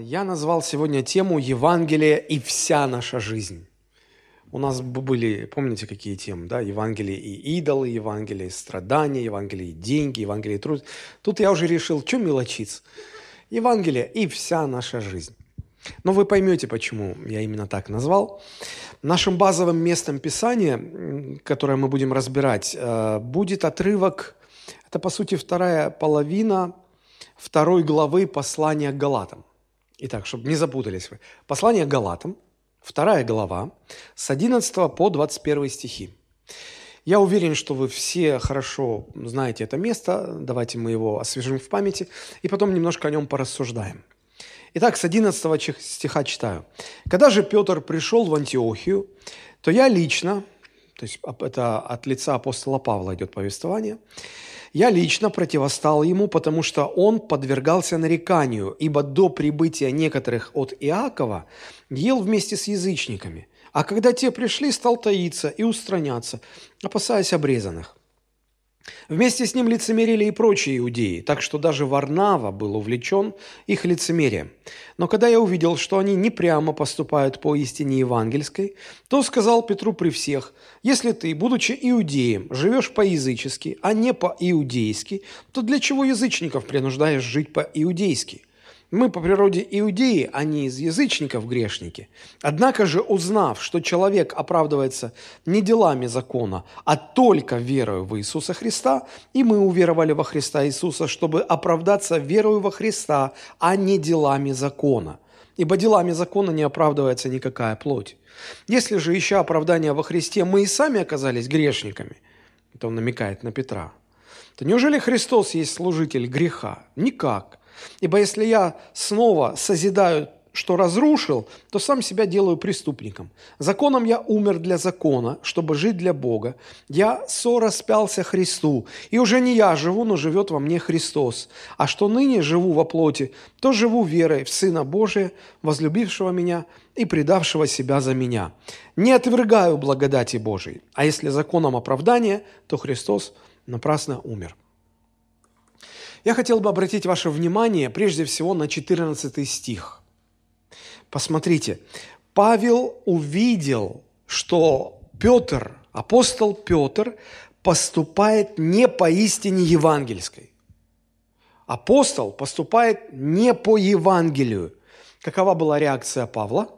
Я назвал сегодня тему «Евангелие и вся наша жизнь». У нас были, помните, какие темы, да? Евангелие и идолы, Евангелие и страдания, Евангелие и деньги, Евангелие и труд. Тут я уже решил, что мелочиться. Евангелие и вся наша жизнь. Но вы поймете, почему я именно так назвал. Нашим базовым местом Писания, которое мы будем разбирать, э, будет отрывок, это, по сути, вторая половина второй главы послания к Галатам. Итак, чтобы не запутались вы. Послание Галатам, вторая глава, с 11 по 21 стихи. Я уверен, что вы все хорошо знаете это место. Давайте мы его освежим в памяти и потом немножко о нем порассуждаем. Итак, с 11 стиха читаю. «Когда же Петр пришел в Антиохию, то я лично, то есть это от лица апостола Павла идет повествование, я лично противостал ему, потому что он подвергался нареканию, ибо до прибытия некоторых от Иакова ел вместе с язычниками, а когда те пришли, стал таиться и устраняться, опасаясь обрезанных. Вместе с ним лицемерили и прочие иудеи, так что даже Варнава был увлечен их лицемерием. Но когда я увидел, что они не прямо поступают по истине евангельской, то сказал Петру при всех, «Если ты, будучи иудеем, живешь по-язычески, а не по-иудейски, то для чего язычников принуждаешь жить по-иудейски?» Мы по природе иудеи, а не из язычников грешники. Однако же, узнав, что человек оправдывается не делами закона, а только верою в Иисуса Христа, и мы уверовали во Христа Иисуса, чтобы оправдаться верою во Христа, а не делами закона. Ибо делами закона не оправдывается никакая плоть. Если же, ища оправдания во Христе, мы и сами оказались грешниками, это он намекает на Петра, то неужели Христос есть служитель греха? Никак. Ибо если я снова созидаю, что разрушил, то сам себя делаю преступником. Законом я умер для закона, чтобы жить для Бога. Я сораспялся Христу, и уже не я живу, но живет во мне Христос. А что ныне живу во плоти, то живу верой в Сына Божия, возлюбившего меня и предавшего себя за меня. Не отвергаю благодати Божией, а если законом оправдания, то Христос напрасно умер. Я хотел бы обратить ваше внимание прежде всего на 14 стих. Посмотрите, Павел увидел, что Петр, апостол Петр, поступает не по истине евангельской. Апостол поступает не по Евангелию. Какова была реакция Павла?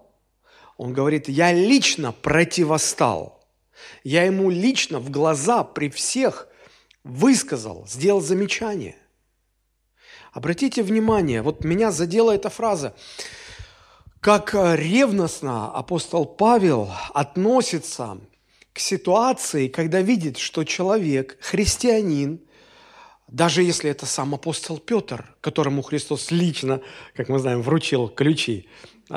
Он говорит, я лично противостал. Я ему лично в глаза при всех высказал, сделал замечание. Обратите внимание, вот меня задела эта фраза. Как э, ревностно апостол Павел относится к ситуации, когда видит, что человек, христианин, даже если это сам апостол Петр, которому Христос лично, как мы знаем, вручил ключи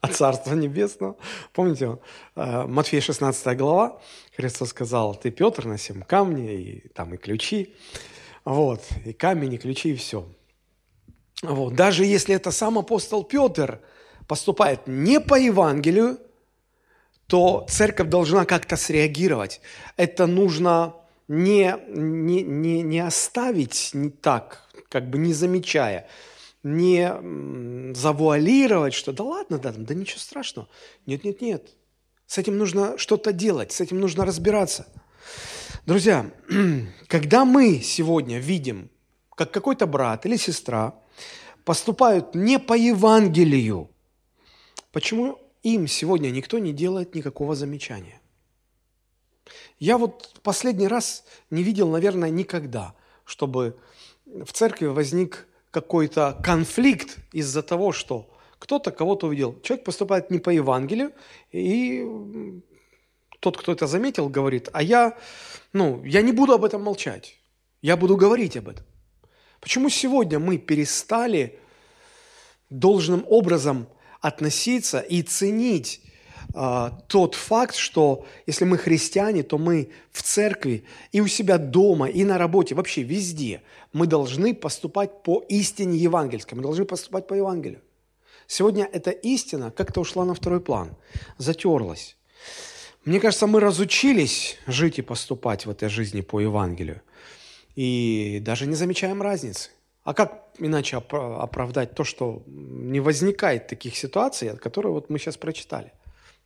от Царства Небесного. Помните, э, Матфея 16 глава, Христос сказал, ты Петр на семь камни, и там и ключи. Вот, и камень, и ключи, и все. Вот. Даже если это сам апостол Петр поступает не по Евангелию, то церковь должна как-то среагировать. Это нужно не, не, не, не оставить не так, как бы не замечая, не завуалировать, что да ладно, да, да ничего страшного. Нет, нет, нет. С этим нужно что-то делать, с этим нужно разбираться – Друзья, когда мы сегодня видим, как какой-то брат или сестра поступают не по Евангелию, почему им сегодня никто не делает никакого замечания? Я вот последний раз не видел, наверное, никогда, чтобы в церкви возник какой-то конфликт из-за того, что кто-то кого-то увидел. Человек поступает не по Евангелию, и тот, кто это заметил, говорит, а я, ну, я не буду об этом молчать. Я буду говорить об этом. Почему сегодня мы перестали должным образом относиться и ценить э, тот факт, что если мы христиане, то мы в церкви и у себя дома, и на работе, вообще везде, мы должны поступать по истине евангельской, мы должны поступать по Евангелию. Сегодня эта истина как-то ушла на второй план, затерлась. Мне кажется, мы разучились жить и поступать в этой жизни по Евангелию. И даже не замечаем разницы. А как иначе оправдать то, что не возникает таких ситуаций, которые вот мы сейчас прочитали?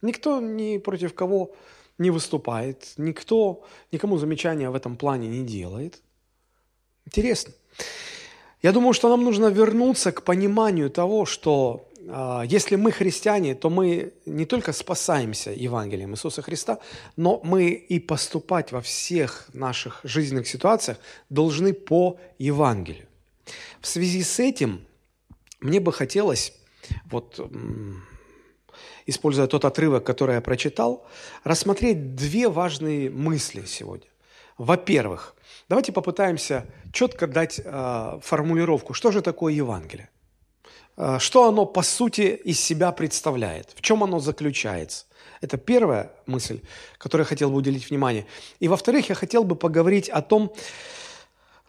Никто ни против кого не выступает, никто никому замечания в этом плане не делает. Интересно. Я думаю, что нам нужно вернуться к пониманию того, что если мы христиане, то мы не только спасаемся Евангелием Иисуса Христа, но мы и поступать во всех наших жизненных ситуациях должны по Евангелию. В связи с этим мне бы хотелось, вот используя тот отрывок, который я прочитал, рассмотреть две важные мысли сегодня. Во-первых, давайте попытаемся четко дать э, формулировку, что же такое Евангелие. Э, что оно по сути из себя представляет, в чем оно заключается. Это первая мысль, которой я хотел бы уделить внимание. И во-вторых, я хотел бы поговорить о том,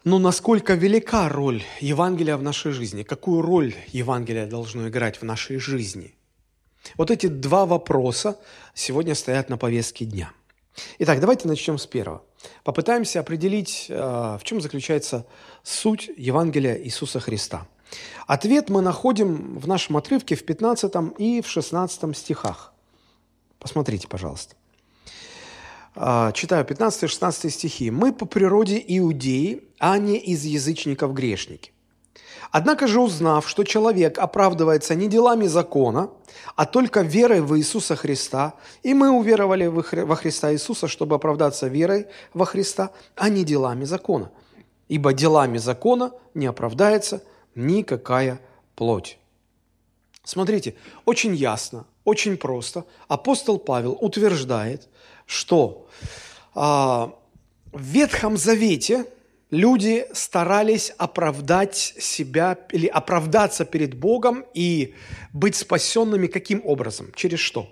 ну, насколько велика роль Евангелия в нашей жизни, какую роль Евангелие должно играть в нашей жизни. Вот эти два вопроса сегодня стоят на повестке дня. Итак, давайте начнем с первого. Попытаемся определить, э, в чем заключается суть Евангелия Иисуса Христа. Ответ мы находим в нашем отрывке в 15 и в 16 стихах. Посмотрите, пожалуйста. Э, читаю 15 и 16 стихи. «Мы по природе иудеи, а не из язычников грешники. Однако же узнав, что человек оправдывается не делами закона, а только верой в Иисуса Христа, и мы уверовали во Христа Иисуса, чтобы оправдаться верой во Христа, а не делами закона. Ибо делами закона не оправдается никакая плоть. Смотрите, очень ясно, очень просто. Апостол Павел утверждает, что а, в Ветхом Завете – люди старались оправдать себя или оправдаться перед Богом и быть спасенными каким образом? Через что?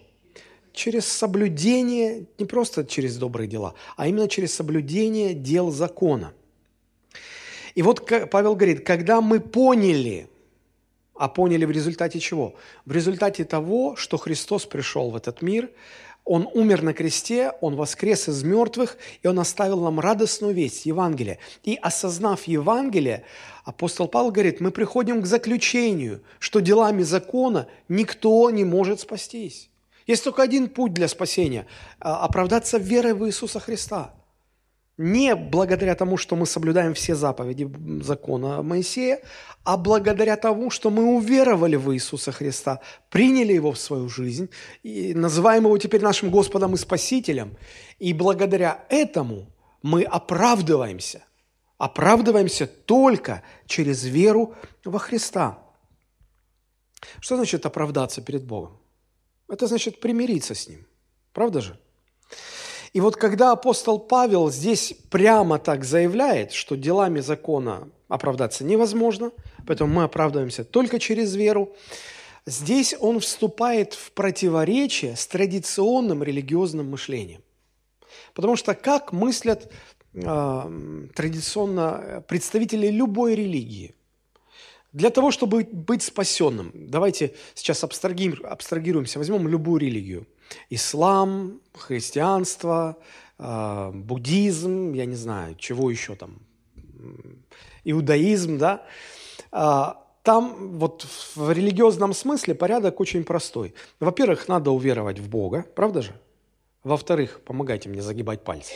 Через соблюдение, не просто через добрые дела, а именно через соблюдение дел закона. И вот Павел говорит, когда мы поняли, а поняли в результате чего? В результате того, что Христос пришел в этот мир, он умер на кресте, Он воскрес из мертвых, и Он оставил нам радостную весть, Евангелие. И осознав Евангелие, апостол Павел говорит, мы приходим к заключению, что делами закона никто не может спастись. Есть только один путь для спасения – оправдаться верой в Иисуса Христа – не благодаря тому, что мы соблюдаем все заповеди закона Моисея, а благодаря тому, что мы уверовали в Иисуса Христа, приняли Его в свою жизнь, и называем Его теперь нашим Господом и Спасителем. И благодаря этому мы оправдываемся. Оправдываемся только через веру во Христа. Что значит оправдаться перед Богом? Это значит примириться с Ним. Правда же? И вот когда апостол Павел здесь прямо так заявляет, что делами закона оправдаться невозможно, поэтому мы оправдываемся только через веру, здесь он вступает в противоречие с традиционным религиозным мышлением. Потому что как мыслят э, традиционно представители любой религии – для того, чтобы быть спасенным, давайте сейчас абстрагируемся, возьмем любую религию – ислам, христианство, а, буддизм, я не знаю, чего еще там, иудаизм, да, а, там вот в религиозном смысле порядок очень простой. Во-первых, надо уверовать в Бога, правда же? Во-вторых, помогайте мне загибать пальцы.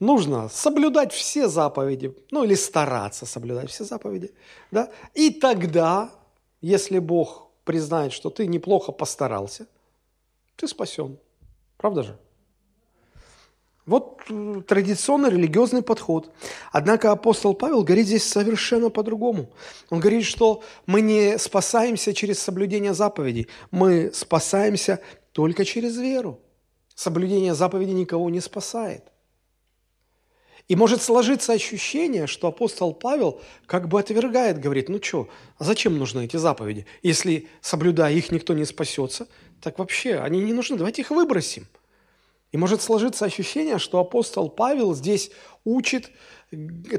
Нужно соблюдать все заповеди, ну или стараться соблюдать все заповеди, да? И тогда, если Бог признает, что ты неплохо постарался – ты спасен. Правда же? Вот э, традиционный религиозный подход. Однако апостол Павел говорит здесь совершенно по-другому. Он говорит, что мы не спасаемся через соблюдение заповедей, мы спасаемся только через веру. Соблюдение заповедей никого не спасает. И может сложиться ощущение, что апостол Павел как бы отвергает, говорит, ну что, а зачем нужны эти заповеди? Если, соблюдая их, никто не спасется, так вообще они не нужны, давайте их выбросим. И может сложиться ощущение, что апостол Павел здесь учит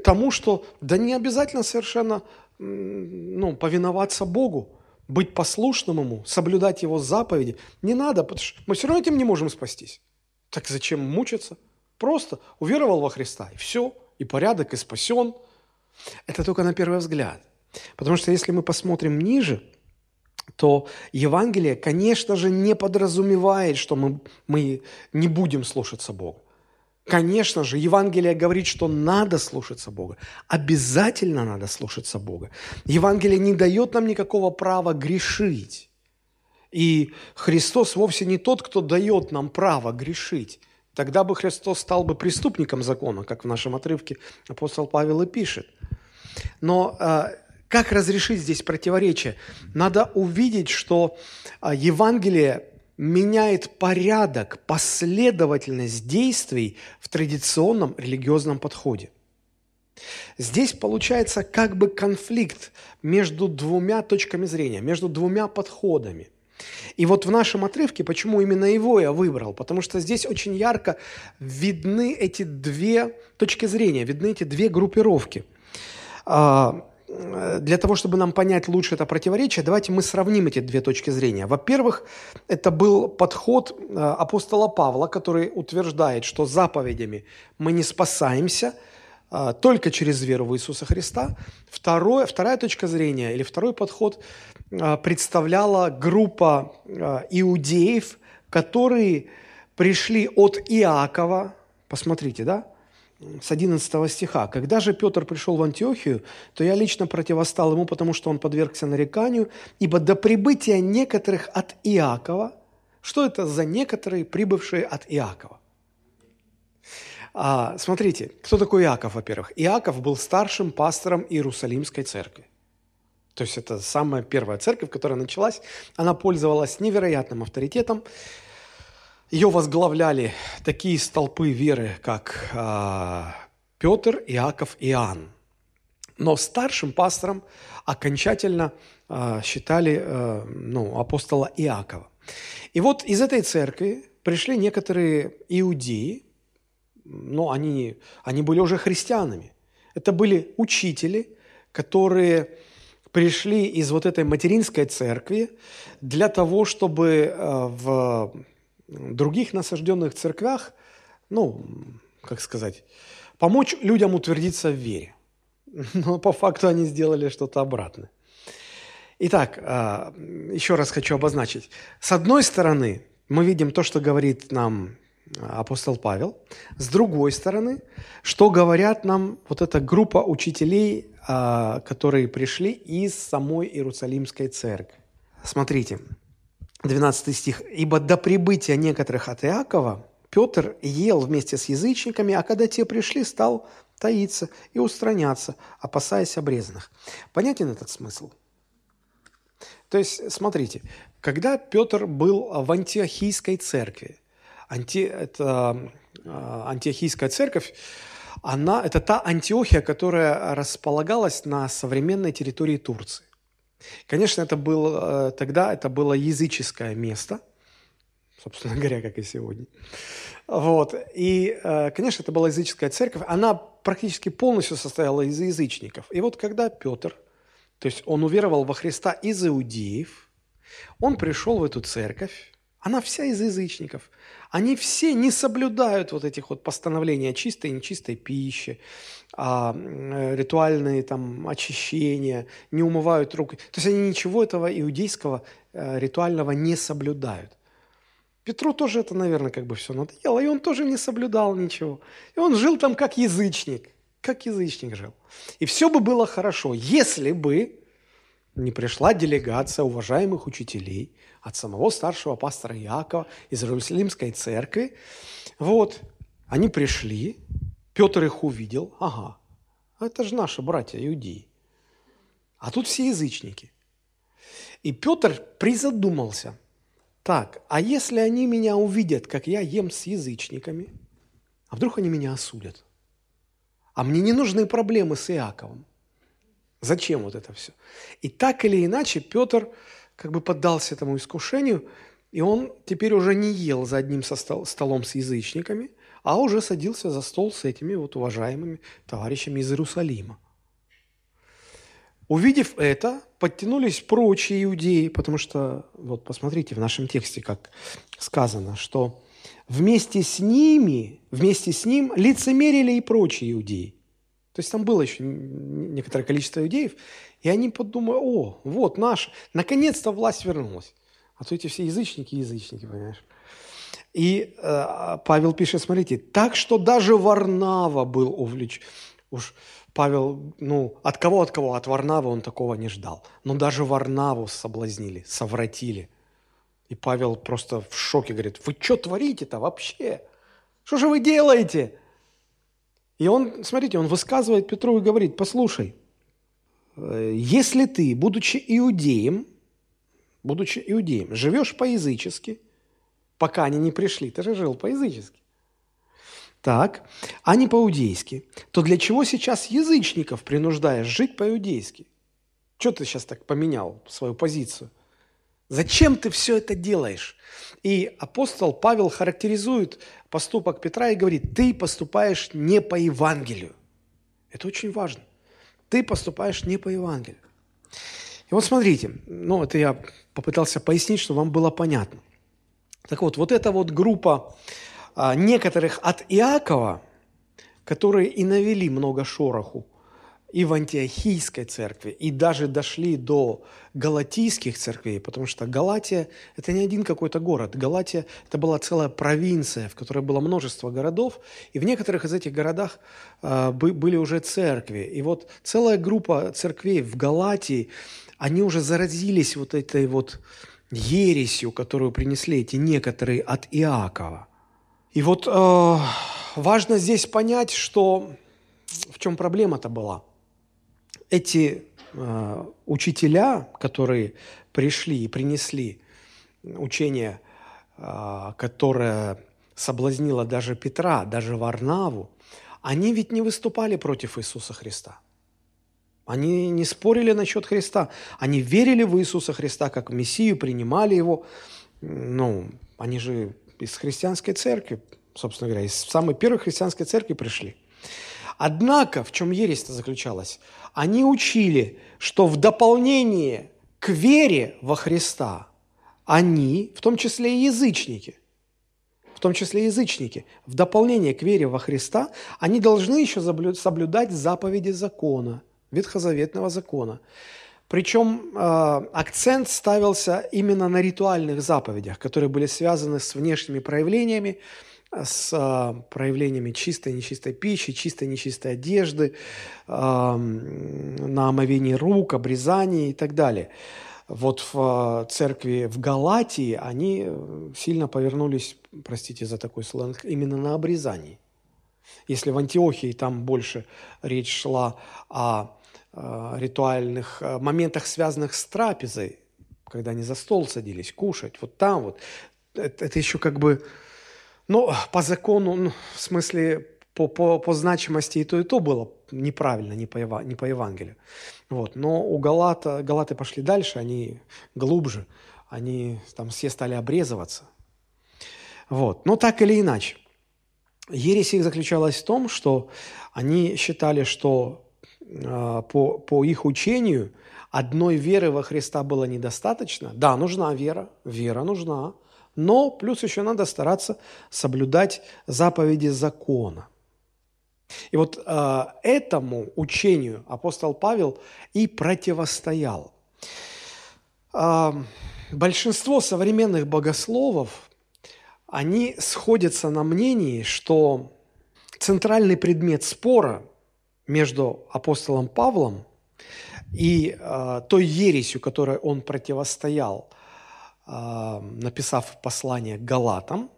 тому, что да не обязательно совершенно ну, повиноваться Богу, быть послушным Ему, соблюдать Его заповеди. Не надо, потому что мы все равно этим не можем спастись. Так зачем мучиться? Просто уверовал во Христа, и все, и порядок, и спасен. Это только на первый взгляд. Потому что если мы посмотрим ниже, то Евангелие, конечно же, не подразумевает, что мы, мы не будем слушаться Бога. Конечно же, Евангелие говорит, что надо слушаться Бога. Обязательно надо слушаться Бога. Евангелие не дает нам никакого права грешить. И Христос вовсе не тот, кто дает нам право грешить. Тогда бы Христос стал бы преступником закона, как в нашем отрывке апостол Павел и пишет. Но э, как разрешить здесь противоречие? Надо увидеть, что а, Евангелие меняет порядок, последовательность действий в традиционном религиозном подходе. Здесь получается как бы конфликт между двумя точками зрения, между двумя подходами. И вот в нашем отрывке, почему именно его я выбрал? Потому что здесь очень ярко видны эти две точки зрения, видны эти две группировки. А, для того, чтобы нам понять лучше это противоречие, давайте мы сравним эти две точки зрения. Во-первых, это был подход э, апостола Павла, который утверждает, что заповедями мы не спасаемся э, только через веру в Иисуса Христа. Второе, вторая точка зрения или второй подход э, представляла группа иудеев, которые пришли от Иакова, посмотрите, да, с 11 стиха. «Когда же Петр пришел в Антиохию, то я лично противостал ему, потому что он подвергся нареканию, ибо до прибытия некоторых от Иакова...» Что это за некоторые, прибывшие от Иакова? А, смотрите, кто такой Иаков, во-первых? Иаков был старшим пастором Иерусалимской церкви. То есть это самая первая церковь, которая началась. Она пользовалась невероятным авторитетом. Ее возглавляли такие столпы веры, как а, Петр, Иаков и Иоанн. Но старшим пастором окончательно а, считали а, ну, апостола Иакова. И вот из этой церкви пришли некоторые иудеи, но они, они были уже христианами. Это были учители, которые пришли из вот этой материнской церкви для того, чтобы в других насажденных церквях, ну, как сказать, помочь людям утвердиться в вере. Но по факту они сделали что-то обратное. Итак, а, еще раз хочу обозначить. С одной стороны, мы видим то, что говорит нам апостол Павел. С другой стороны, что говорят нам вот эта группа учителей, а, которые пришли из самой Иерусалимской церкви. Смотрите, 12 стих. «Ибо до прибытия некоторых от Иакова Петр ел вместе с язычниками, а когда те пришли, стал таиться и устраняться, опасаясь обрезанных». Понятен этот смысл? То есть, смотрите, когда Петр был в антиохийской церкви, анти, это а, антиохийская церковь, она, это та Антиохия, которая располагалась на современной территории Турции. Конечно, это было, э, тогда это было языческое место, собственно говоря, как и сегодня. Вот. И, э, конечно, это была языческая церковь. Она практически полностью состояла из язычников. И вот когда Петр, то есть он уверовал во Христа из иудеев, он пришел в эту церковь, она вся из язычников. Они все не соблюдают вот этих вот постановлений о чистой и нечистой пище, а, ритуальные там очищения, не умывают руки. То есть они ничего этого иудейского э, ритуального не соблюдают. Петру тоже это, наверное, как бы все надоело, и он тоже не соблюдал ничего. И он жил там как язычник, как язычник жил. И все бы было хорошо, если бы не пришла делегация уважаемых учителей от самого старшего пастора Якова из Иерусалимской церкви. Вот, они пришли, Петр их увидел, ага, это же наши братья иудеи. А тут все язычники. И Петр призадумался, так, а если они меня увидят, как я ем с язычниками, а вдруг они меня осудят? А мне не нужны проблемы с Иаковом. Зачем вот это все? И так или иначе Петр как бы поддался этому искушению, и он теперь уже не ел за одним со стол, столом с язычниками, а уже садился за стол с этими вот уважаемыми товарищами из Иерусалима. Увидев это, подтянулись прочие иудеи, потому что, вот посмотрите в нашем тексте, как сказано, что вместе с ними, вместе с ним лицемерили и прочие иудеи. То есть там было еще некоторое количество иудеев, и они подумали, о, вот наш, наконец-то власть вернулась. А то эти все язычники, язычники, понимаешь. И э, Павел пишет, смотрите, так что даже Варнава был увлечен. Уж Павел, ну, от кого, от кого? От Варнавы он такого не ждал. Но даже Варнаву соблазнили, совратили. И Павел просто в шоке говорит, вы что творите-то вообще? Что же вы делаете? И он, смотрите, он высказывает Петру и говорит, послушай, э, если ты, будучи иудеем, будучи иудеем, живешь по-язычески, пока они не пришли, ты же жил по-язычески, так, а не по-иудейски, то для чего сейчас язычников принуждаешь жить по-иудейски? Что ты сейчас так поменял свою позицию? Зачем ты все это делаешь? И апостол Павел характеризует поступок Петра и говорит, ты поступаешь не по Евангелию. Это очень важно. Ты поступаешь не по Евангелию. И вот смотрите, ну это я попытался пояснить, чтобы вам было понятно. Так вот, вот эта вот группа а, некоторых от Иакова, которые и навели много шороху и в антиохийской церкви, и даже дошли до галатийских церквей, потому что Галатия – это не один какой-то город. Галатия – это была целая провинция, в которой было множество городов, и в некоторых из этих городах э, были уже церкви. И вот целая группа церквей в Галатии, они уже заразились вот этой вот ересью, которую принесли эти некоторые от Иакова – и вот э, важно здесь понять, что в чем проблема-то была. Эти э, учителя, которые пришли и принесли учение, э, которое соблазнило даже Петра, даже Варнаву, они ведь не выступали против Иисуса Христа. Они не спорили насчет Христа. Они верили в Иисуса Христа как Мессию, принимали Его. Ну, они же из христианской церкви, собственно говоря, из самой первой христианской церкви пришли. Однако, в чем ересь заключалась? Они учили, что в дополнение к вере во Христа они, в том числе и язычники, в том числе и язычники, в дополнение к вере во Христа, они должны еще соблюдать заповеди закона, ветхозаветного закона. Причем э, акцент ставился именно на ритуальных заповедях, которые были связаны с внешними проявлениями, с э, проявлениями чистой и нечистой пищи, чистой и нечистой одежды, э, на омовении рук, обрезании и так далее. Вот в церкви в Галатии они сильно повернулись, простите за такой сленг, именно на обрезании. Если в Антиохии там больше речь шла о Э, ритуальных э, моментах, связанных с трапезой, когда они за стол садились кушать, вот там вот. Это, это еще как бы, ну, по закону, ну, в смысле, по, по, по значимости и то, и то было неправильно, не по, не по Евангелию. Вот. Но у Галата, Галаты пошли дальше, они глубже, они там все стали обрезываться. Вот. Но так или иначе, ересь их заключалась в том, что они считали, что а, по, по их учению одной веры во Христа было недостаточно. Да, нужна вера, вера нужна, но плюс еще надо стараться соблюдать заповеди закона. И вот э, этому учению апостол Павел и противостоял. Э, большинство современных богословов, они сходятся на мнении, что центральный предмет спора – между апостолом Павлом и э, той ересью, которой он противостоял, написав послание Галатам,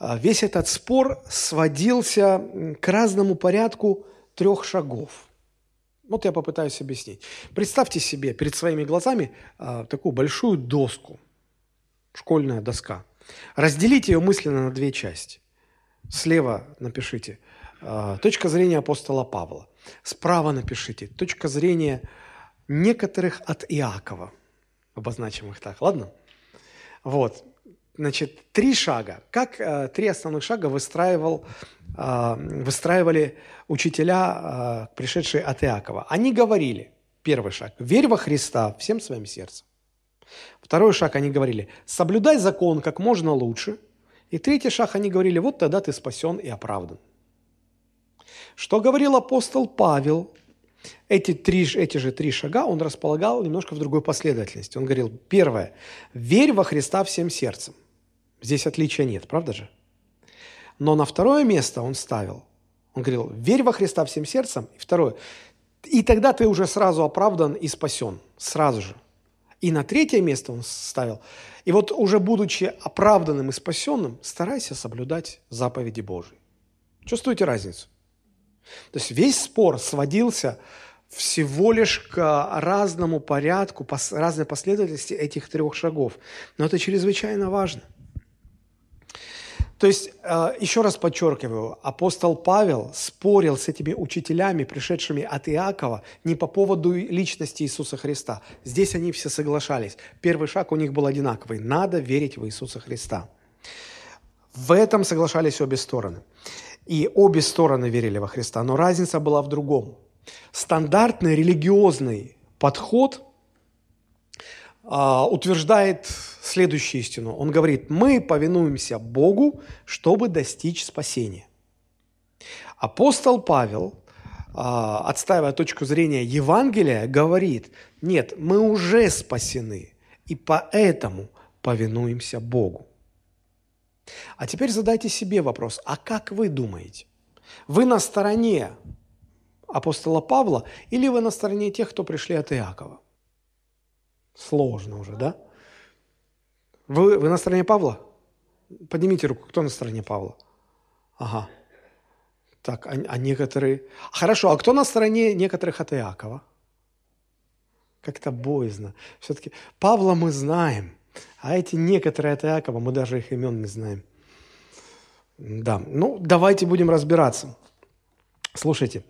э, весь этот спор сводился к разному порядку трех шагов. Вот я попытаюсь объяснить. Представьте себе перед своими глазами э, такую большую доску, школьная доска. Разделите ее мысленно на две части. Слева напишите – а, точка зрения апостола Павла. Справа напишите. Точка зрения некоторых от Иакова. Обозначим их так, ладно? Вот. Значит, три шага. Как э, три основных шага выстраивал, э, выстраивали учителя, э, пришедшие от Иакова? Они говорили, первый шаг, верь во Христа всем своим сердцем. Второй шаг они говорили, соблюдай закон как можно лучше. И третий шаг они говорили, вот тогда ты спасен и оправдан. Что говорил апостол Павел? Эти, три, эти же три шага он располагал немножко в другой последовательности. Он говорил, первое, верь во Христа всем сердцем. Здесь отличия нет, правда же? Но на второе место он ставил, он говорил, верь во Христа всем сердцем. И второе, и тогда ты уже сразу оправдан и спасен, сразу же. И на третье место он ставил, и вот уже будучи оправданным и спасенным, старайся соблюдать заповеди Божьи. Чувствуете разницу? То есть весь спор сводился всего лишь к разному порядку, разной последовательности этих трех шагов. Но это чрезвычайно важно. То есть, э, еще раз подчеркиваю, апостол Павел спорил с этими учителями, пришедшими от Иакова, не по поводу личности Иисуса Христа. Здесь они все соглашались. Первый шаг у них был одинаковый. Надо верить в Иисуса Христа. В этом соглашались обе стороны. И обе стороны верили во Христа, но разница была в другом. Стандартный религиозный подход а, утверждает следующую истину. Он говорит, мы повинуемся Богу, чтобы достичь спасения. Апостол Павел, а, отстаивая точку зрения Евангелия, говорит, нет, мы уже спасены, и поэтому повинуемся Богу. А теперь задайте себе вопрос, а как вы думаете? Вы на стороне апостола Павла или вы на стороне тех, кто пришли от Иакова? Сложно уже, да? Вы, вы на стороне Павла? Поднимите руку, кто на стороне Павла? Ага. Так, а, а некоторые... Хорошо, а кто на стороне некоторых от Иакова? Как-то боязно. Все-таки Павла мы знаем, а эти некоторые от Иакова, мы даже их имен не знаем. Да, ну давайте будем разбираться. Слушайте,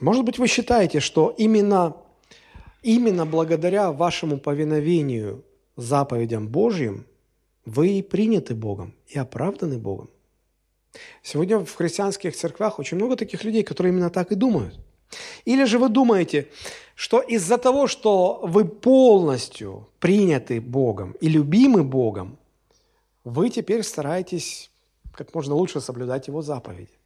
может быть, вы считаете, что именно, именно благодаря вашему повиновению заповедям Божьим вы и приняты Богом, и оправданы Богом. Сегодня в христианских церквях очень много таких людей, которые именно так и думают. Или же вы думаете, что из-за того, что вы полностью приняты Богом и любимы Богом, вы теперь стараетесь как можно лучше соблюдать Его заповеди.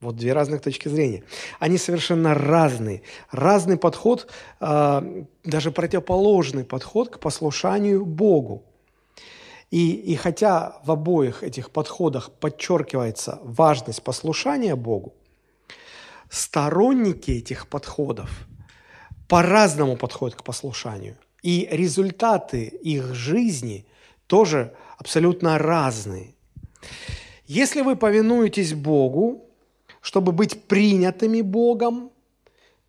Вот две разных точки зрения. Они совершенно разные. Разный подход, а, даже противоположный подход к послушанию Богу. И, и хотя в обоих этих подходах подчеркивается важность послушания Богу, сторонники этих подходов по-разному подходят к послушанию. И результаты их жизни тоже абсолютно разные. Если вы повинуетесь Богу, чтобы быть принятыми Богом,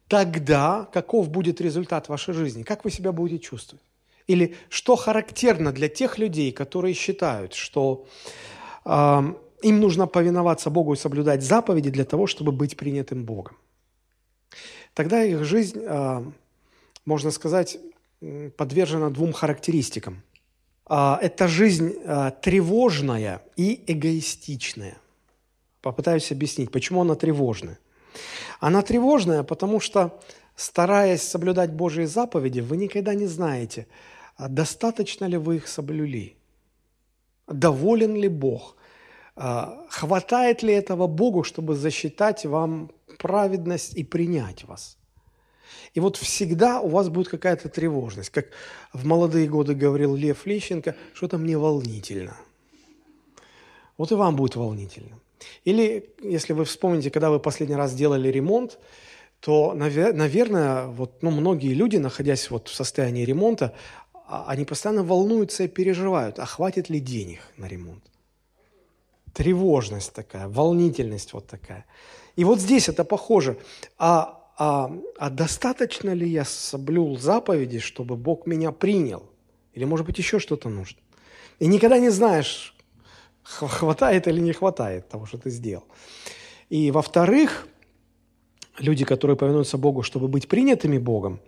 тогда каков будет результат вашей жизни? Как вы себя будете чувствовать? Или что характерно для тех людей, которые считают, что э, им нужно повиноваться Богу и соблюдать заповеди для того, чтобы быть принятым Богом? Тогда их жизнь, э, можно сказать, подвержена двум характеристикам. Э, это жизнь э, тревожная и эгоистичная. Попытаюсь объяснить, почему она тревожная. Она тревожная, потому что, стараясь соблюдать Божьи заповеди, вы никогда не знаете – а достаточно ли вы их соблюли? Доволен ли Бог? А, хватает ли этого Богу, чтобы засчитать вам праведность и принять вас? И вот всегда у вас будет какая-то тревожность. Как в молодые годы говорил Лев Лещенко, что-то мне волнительно. Вот и вам будет волнительно. Или, если вы вспомните, когда вы последний раз делали ремонт, то, наверное, вот, ну, многие люди, находясь вот в состоянии ремонта, а, они постоянно волнуются и переживают, а хватит ли денег на ремонт. Тревожность такая, волнительность вот такая. И вот здесь это похоже. А, а, а достаточно ли я соблюл заповеди, чтобы Бог меня принял? Или, может быть, еще что-то нужно? И никогда не знаешь, хватает или не хватает того, что ты сделал. И, во-вторых, люди, которые повинуются Богу, чтобы быть принятыми Богом,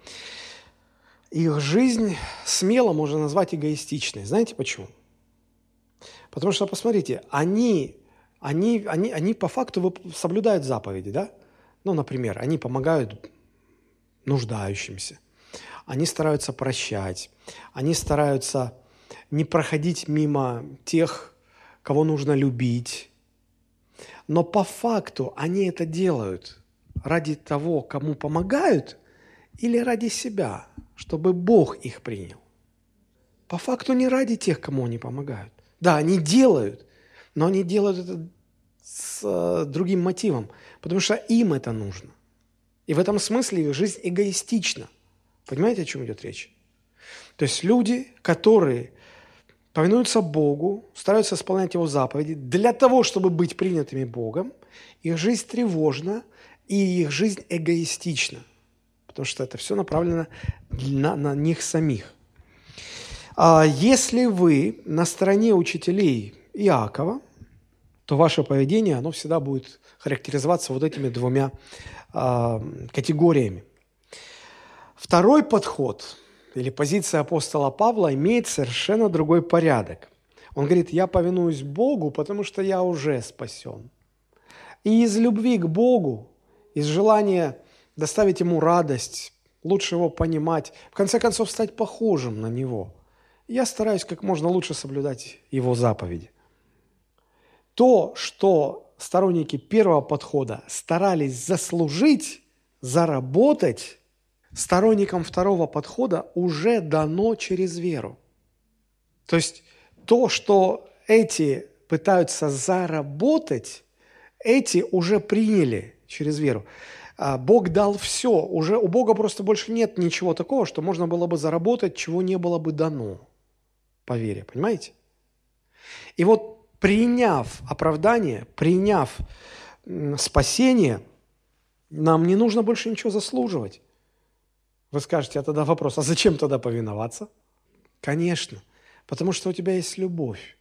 их жизнь смело можно назвать эгоистичной. Знаете почему? Потому что, посмотрите, они, они, они, они по факту соблюдают заповеди, да? Ну, например, они помогают нуждающимся, они стараются прощать, они стараются не проходить мимо тех, кого нужно любить, Но по факту они это делают ради того, кому помогают, или ради себя, чтобы Бог их принял. По факту не ради тех, кому они помогают. Да, они делают, но они делают это с э, другим мотивом, потому что им это нужно. И в этом смысле их жизнь эгоистична. Понимаете, о чем идет речь? То есть люди, которые повинуются Богу, стараются исполнять Его заповеди для того, чтобы быть принятыми Богом, их жизнь тревожна и их жизнь эгоистична, потому что это все направлено на, на них самих. А если вы на стороне учителей Иакова, то ваше поведение, оно всегда будет характеризоваться вот этими двумя а, категориями. Второй подход или позиция апостола Павла имеет совершенно другой порядок. Он говорит, я повинуюсь Богу, потому что я уже спасен. И из любви к Богу, из желания доставить Ему радость, лучше Его понимать, в конце концов стать похожим на Него, я стараюсь как можно лучше соблюдать Его заповеди. То, что сторонники первого подхода старались заслужить, заработать, сторонникам второго подхода уже дано через веру. То есть то, что эти пытаются заработать, эти уже приняли через веру. А Бог дал все. Уже у Бога просто больше нет ничего такого, что можно было бы заработать, чего не было бы дано по вере. Понимаете? И вот приняв оправдание, приняв спасение, нам не нужно больше ничего заслуживать. Вы скажете, а тогда вопрос, а зачем тогда повиноваться? Конечно, потому что у тебя есть любовь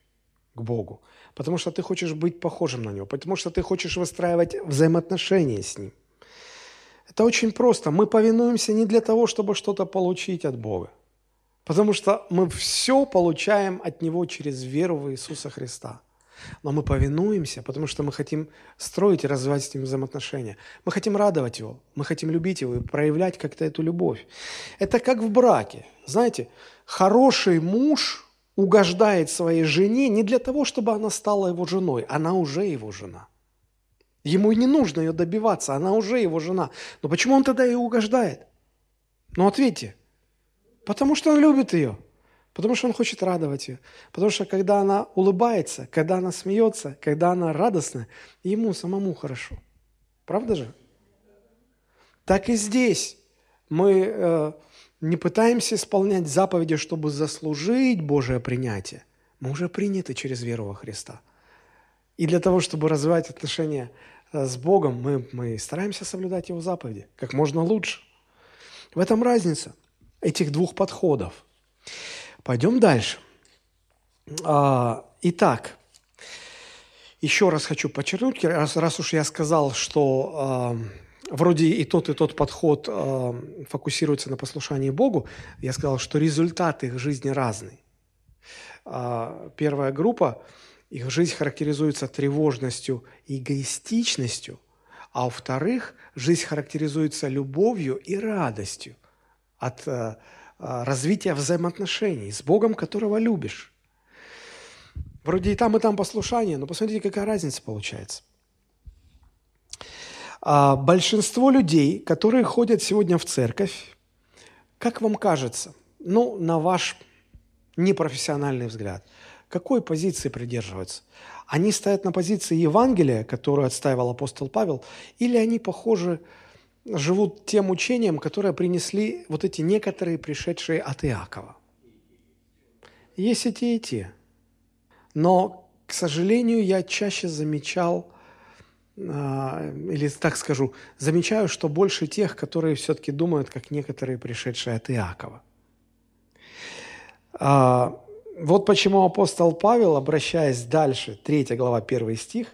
к Богу, потому что ты хочешь быть похожим на Него, потому что ты хочешь выстраивать взаимоотношения с Ним. Это очень просто. Мы повинуемся не для того, чтобы что-то получить от Бога, потому что мы все получаем от Него через веру в Иисуса Христа – но мы повинуемся, потому что мы хотим строить и развивать с ним взаимоотношения. Мы хотим радовать его, мы хотим любить его и проявлять как-то эту любовь. Это как в браке. Знаете, хороший муж угождает своей жене не для того, чтобы она стала его женой, она уже его жена. Ему не нужно ее добиваться, она уже его жена. Но почему он тогда ее угождает? Ну ответьте. Потому что он любит ее. Потому что он хочет радовать ее. Потому что когда она улыбается, когда она смеется, когда она радостна, ему самому хорошо. Правда же? Так и здесь мы э, не пытаемся исполнять заповеди, чтобы заслужить Божие принятие. Мы уже приняты через веру во Христа. И для того, чтобы развивать отношения э, с Богом, мы, мы стараемся соблюдать Его заповеди как можно лучше. В этом разница этих двух подходов. Пойдем дальше. А, итак, еще раз хочу подчеркнуть, раз, раз уж я сказал, что э, вроде и тот, и тот подход э, фокусируется на послушании Богу, я сказал, что результат их жизни разный. Э, первая группа, их жизнь характеризуется тревожностью и эгоистичностью, а у вторых жизнь характеризуется любовью и радостью от э, а, развития взаимоотношений с Богом, которого любишь. Вроде и там, и там послушание, но посмотрите, какая разница получается. А большинство людей, которые ходят сегодня в церковь, как вам кажется, ну, на ваш непрофессиональный взгляд, какой позиции придерживаются? Они стоят на позиции Евангелия, которую отстаивал апостол Павел, или они похожи живут тем учением, которое принесли вот эти некоторые пришедшие от Иакова. Есть и те, и те. Но, к сожалению, я чаще замечал, а, или так скажу, замечаю, что больше тех, которые все-таки думают, как некоторые пришедшие от Иакова. А, вот почему апостол Павел, обращаясь дальше, 3 глава, 1 стих,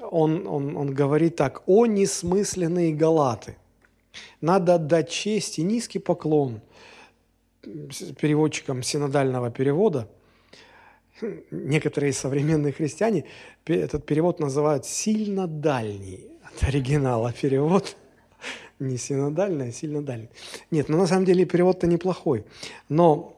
он, он, он говорит так, «О несмысленные галаты! Надо отдать честь и низкий поклон переводчикам синодального перевода. Некоторые современные христиане этот перевод называют «сильно дальний» от оригинала перевод. Не синодальный, а сильно дальний. Нет, ну на самом деле перевод-то неплохой. Но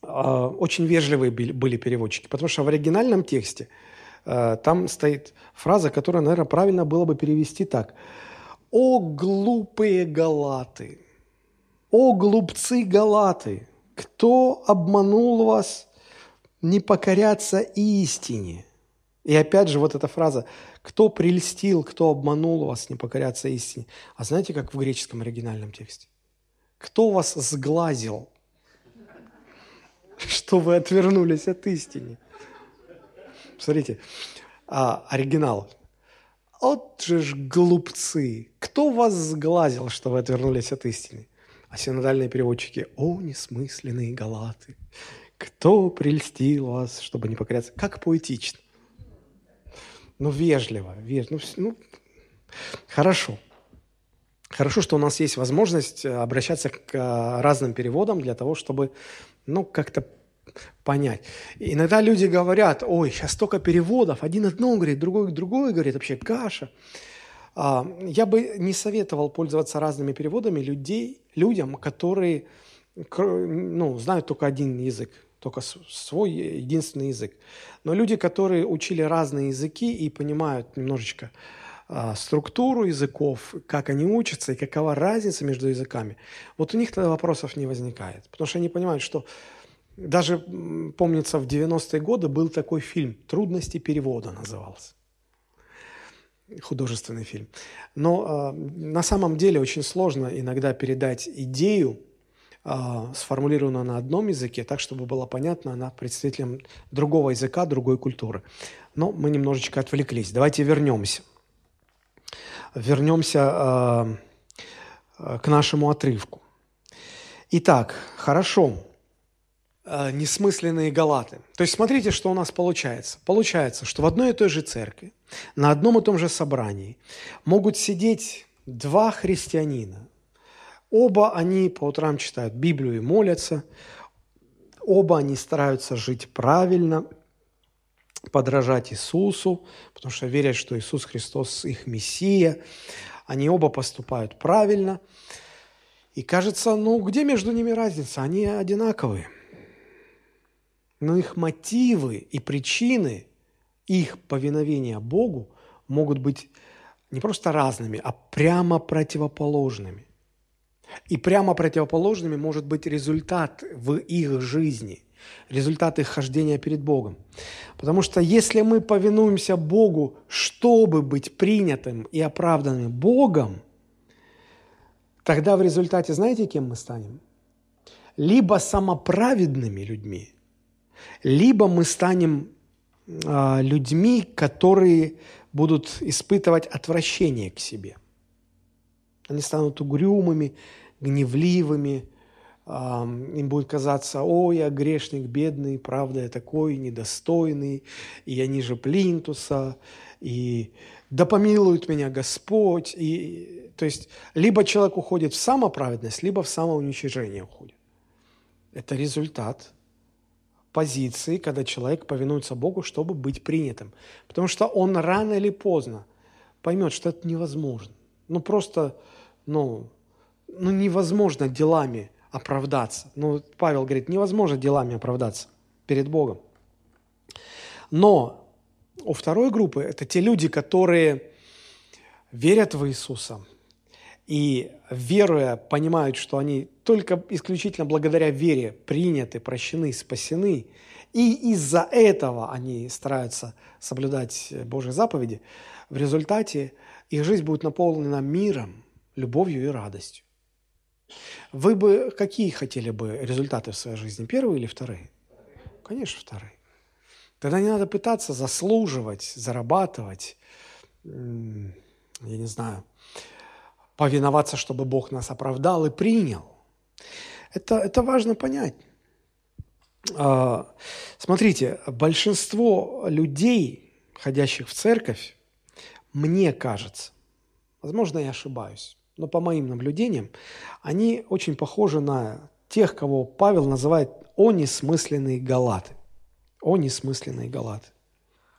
э, очень вежливые были переводчики, потому что в оригинальном тексте – там стоит фраза, которая, наверное, правильно было бы перевести так. «О глупые галаты! О глупцы галаты! Кто обманул вас не покоряться истине?» И опять же вот эта фраза «Кто прельстил, кто обманул вас не покоряться истине?» А знаете, как в греческом оригинальном тексте? «Кто вас сглазил, что вы отвернулись от истины?» Смотрите, а, оригинал. «От же ж глупцы! Кто вас сглазил, что вы отвернулись от истины?» А синодальные переводчики «О, несмысленные галаты! Кто прельстил вас, чтобы не покоряться?» Как поэтично ну, вежливо, вежливо. Ну, ну, хорошо. Хорошо, что у нас есть возможность э, обращаться к э, разным переводам для того, чтобы, ну, как-то понять. Иногда люди говорят, ой, сейчас столько переводов, один одно говорит, другой другой говорит, вообще каша. А, я бы не советовал пользоваться разными переводами людей, людям, которые ну, знают только один язык только свой единственный язык. Но люди, которые учили разные языки и понимают немножечко а, структуру языков, как они учатся и какова разница между языками, вот у них тогда вопросов не возникает. Потому что они понимают, что даже, помнится, в 90-е годы был такой фильм «Трудности перевода» назывался. Художественный фильм. Но э, на самом деле очень сложно иногда передать идею а, сформулирована на одном языке, так, чтобы было понятно она представителям другого языка, другой культуры. Но мы немножечко отвлеклись. Давайте вернемся. Вернемся э, к нашему отрывку. Итак, хорошо. Э, несмысленные галаты. То есть смотрите, что у нас получается. Получается, что в одной и той же церкви, на одном и том же собрании могут сидеть два христианина, Оба они по утрам читают Библию и молятся. Оба они стараются жить правильно, подражать Иисусу, потому что верят, что Иисус Христос их Мессия. Они оба поступают правильно. И кажется, ну где между ними разница? Они одинаковые. Но их мотивы и причины их повиновения Богу могут быть не просто разными, а прямо противоположными. И прямо противоположными может быть результат в их жизни, результат их хождения перед Богом. Потому что если мы повинуемся Богу, чтобы быть принятым и оправданным Богом, тогда в результате знаете, кем мы станем? Либо самоправедными людьми, либо мы станем э, людьми, которые будут испытывать отвращение к себе. Они станут угрюмыми, гневливыми, им будет казаться, о, я грешник, бедный, правда, я такой недостойный, и я ниже плинтуса, и да помилует меня Господь. И, то есть, либо человек уходит в самоправедность, либо в самоуничижение уходит. Это результат позиции, когда человек повинуется Богу, чтобы быть принятым. Потому что он рано или поздно поймет, что это невозможно. Ну, просто, ну, ну, невозможно делами оправдаться. Ну, Павел говорит, невозможно делами оправдаться перед Богом. Но у второй группы это те люди, которые верят в Иисуса и, веруя, понимают, что они только исключительно благодаря вере приняты, прощены, спасены, и из-за этого они стараются соблюдать Божьи заповеди, в результате их жизнь будет наполнена миром, любовью и радостью. Вы бы какие хотели бы результаты в своей жизни? Первые или вторые? Конечно, вторые. Тогда не надо пытаться заслуживать, зарабатывать, я не знаю, повиноваться, чтобы Бог нас оправдал и принял. Это, это важно понять. А, смотрите, большинство людей, ходящих в церковь, мне кажется, возможно, я ошибаюсь, но по моим наблюдениям, они очень похожи на тех, кого Павел называет «о несмысленные галаты». О несмысленные галаты.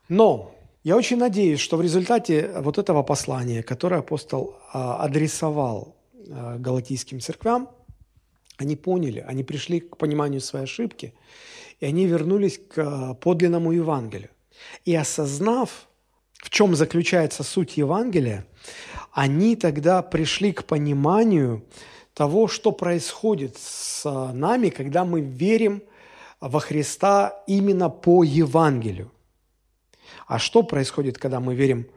Но я очень надеюсь, что в результате вот этого послания, которое апостол а, адресовал а, галатийским церквям, они поняли, они пришли к пониманию своей ошибки, и они вернулись к а, подлинному Евангелию. И осознав, в чем заключается суть Евангелия, они тогда пришли к пониманию того, что происходит с нами, когда мы верим во Христа именно по Евангелию. А что происходит, когда мы верим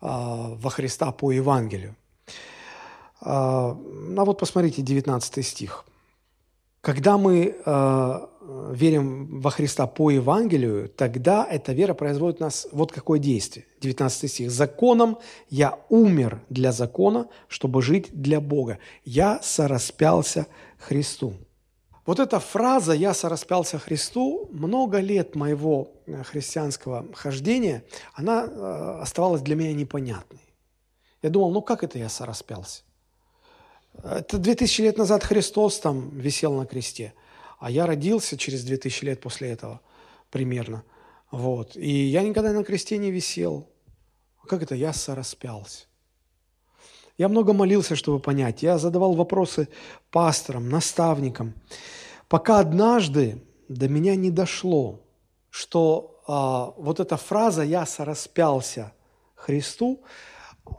а, во Христа по Евангелию? Ну вот посмотрите 19 стих. Когда мы э, верим во Христа по Евангелию, тогда эта вера производит нас вот какое действие. 19 стих. «Законом я умер для закона, чтобы жить для Бога. Я сораспялся Христу». Вот эта фраза «я сораспялся Христу» много лет моего э, христианского хождения, она э, оставалась для меня непонятной. Я думал, ну как это я сораспялся? Это 2000 лет назад Христос там висел на кресте, а я родился через 2000 лет после этого примерно. Вот. И я никогда на кресте не висел. Как это? Я сораспялся. Я много молился, чтобы понять. Я задавал вопросы пасторам, наставникам, пока однажды до меня не дошло, что а, вот эта фраза «я сораспялся Христу»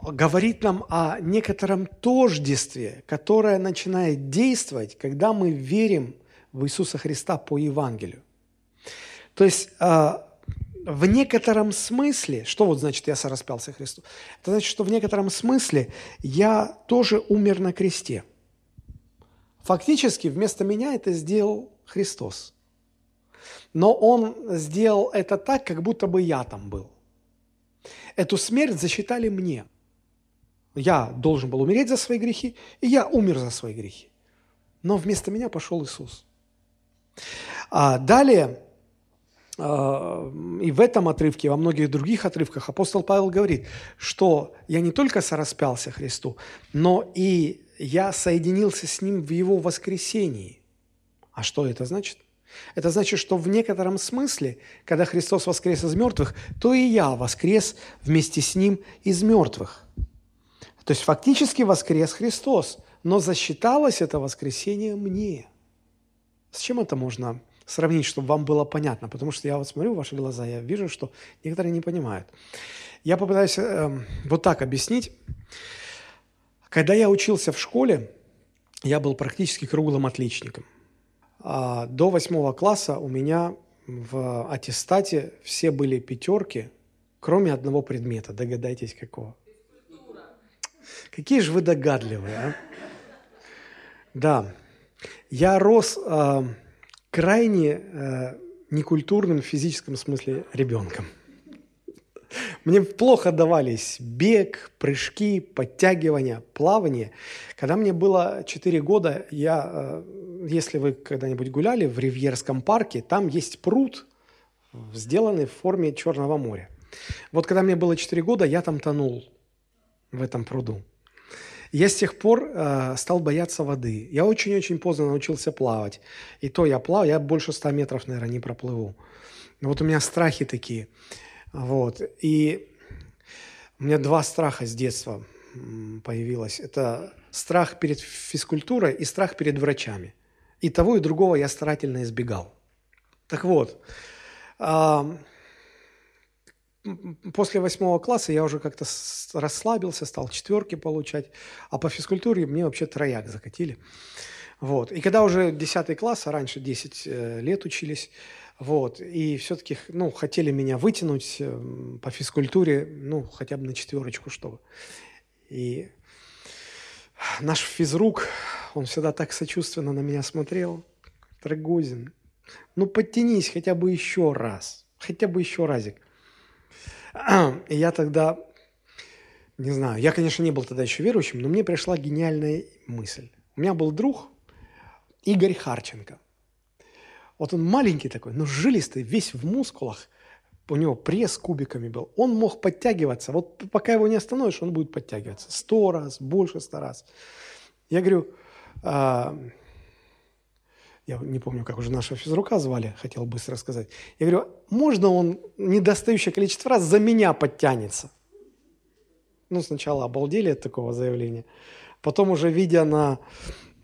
говорит нам о некотором тождестве, которое начинает действовать, когда мы верим в Иисуса Христа по Евангелию. То есть а, в некотором смысле, что вот значит я сораспялся Христу? Это значит, что в некотором смысле я тоже умер на кресте. Фактически вместо меня это сделал Христос. Но Он сделал это так, как будто бы я там был. Эту смерть засчитали мне – я должен был умереть за свои грехи, и я умер за свои грехи. Но вместо меня пошел Иисус. А далее, а, и в этом отрывке, и во многих других отрывках апостол Павел говорит, что я не только сораспялся Христу, но и я соединился с Ним в Его воскресении. А что это значит? Это значит, что в некотором смысле, когда Христос воскрес из мертвых, то и я воскрес вместе с Ним из мертвых – то есть фактически воскрес Христос, но засчиталось это воскресение мне. С чем это можно сравнить, чтобы вам было понятно? Потому что я вот смотрю в ваши глаза, я вижу, что некоторые не понимают. Я попытаюсь э, вот так объяснить. Когда я учился в школе, я был практически круглым отличником. А до восьмого класса у меня в аттестате все были пятерки, кроме одного предмета. Догадайтесь, какого? Какие же вы догадливые, а? Да, я рос э, крайне э, некультурным в физическом смысле ребенком. Мне плохо давались бег, прыжки, подтягивания, плавание. Когда мне было 4 года, я, э, если вы когда-нибудь гуляли в Ривьерском парке, там есть пруд, сделанный в форме Черного моря. Вот когда мне было 4 года, я там тонул в этом пруду. Я с тех пор э, стал бояться воды. Я очень-очень поздно научился плавать. И то я плаваю, я больше 100 метров, наверное, не проплыву. Вот у меня страхи такие. Вот. И у меня два страха с детства появилось. Это страх перед физкультурой и страх перед врачами. И того, и другого я старательно избегал. Так вот, после восьмого класса я уже как-то расслабился, стал четверки получать, а по физкультуре мне вообще трояк закатили. Вот. И когда уже 10 класс, а раньше 10 э, лет учились, вот, и все-таки, ну, хотели меня вытянуть э, по физкультуре, ну, хотя бы на четверочку, чтобы. И наш физрук, он всегда так сочувственно на меня смотрел. Трагозин, ну, подтянись хотя бы еще раз, хотя бы еще разик. И я тогда, не знаю, я, конечно, не был тогда еще верующим, но мне пришла гениальная мысль. У меня был друг Игорь Харченко. Вот он маленький такой, но жилистый, весь в мускулах. У него пресс кубиками был. Он мог подтягиваться. Вот пока его не остановишь, он будет подтягиваться. Сто раз, больше ста раз. Я говорю, а, я не помню, как уже нашего физрука звали, хотел быстро сказать. Я говорю, можно он недостающее количество раз за меня подтянется? Ну, сначала обалдели от такого заявления. Потом уже, видя на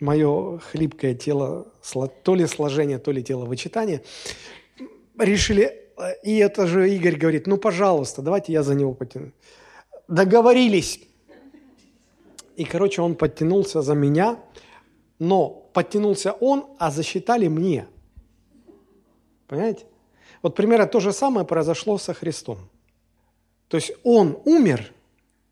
мое хлипкое тело, то ли сложение, то ли тело вычитания, решили и это же Игорь говорит, ну, пожалуйста, давайте я за него потяну. Договорились. И, короче, он подтянулся за меня, но подтянулся он, а засчитали мне. Понимаете? Вот примерно то же самое произошло со Христом. То есть он умер,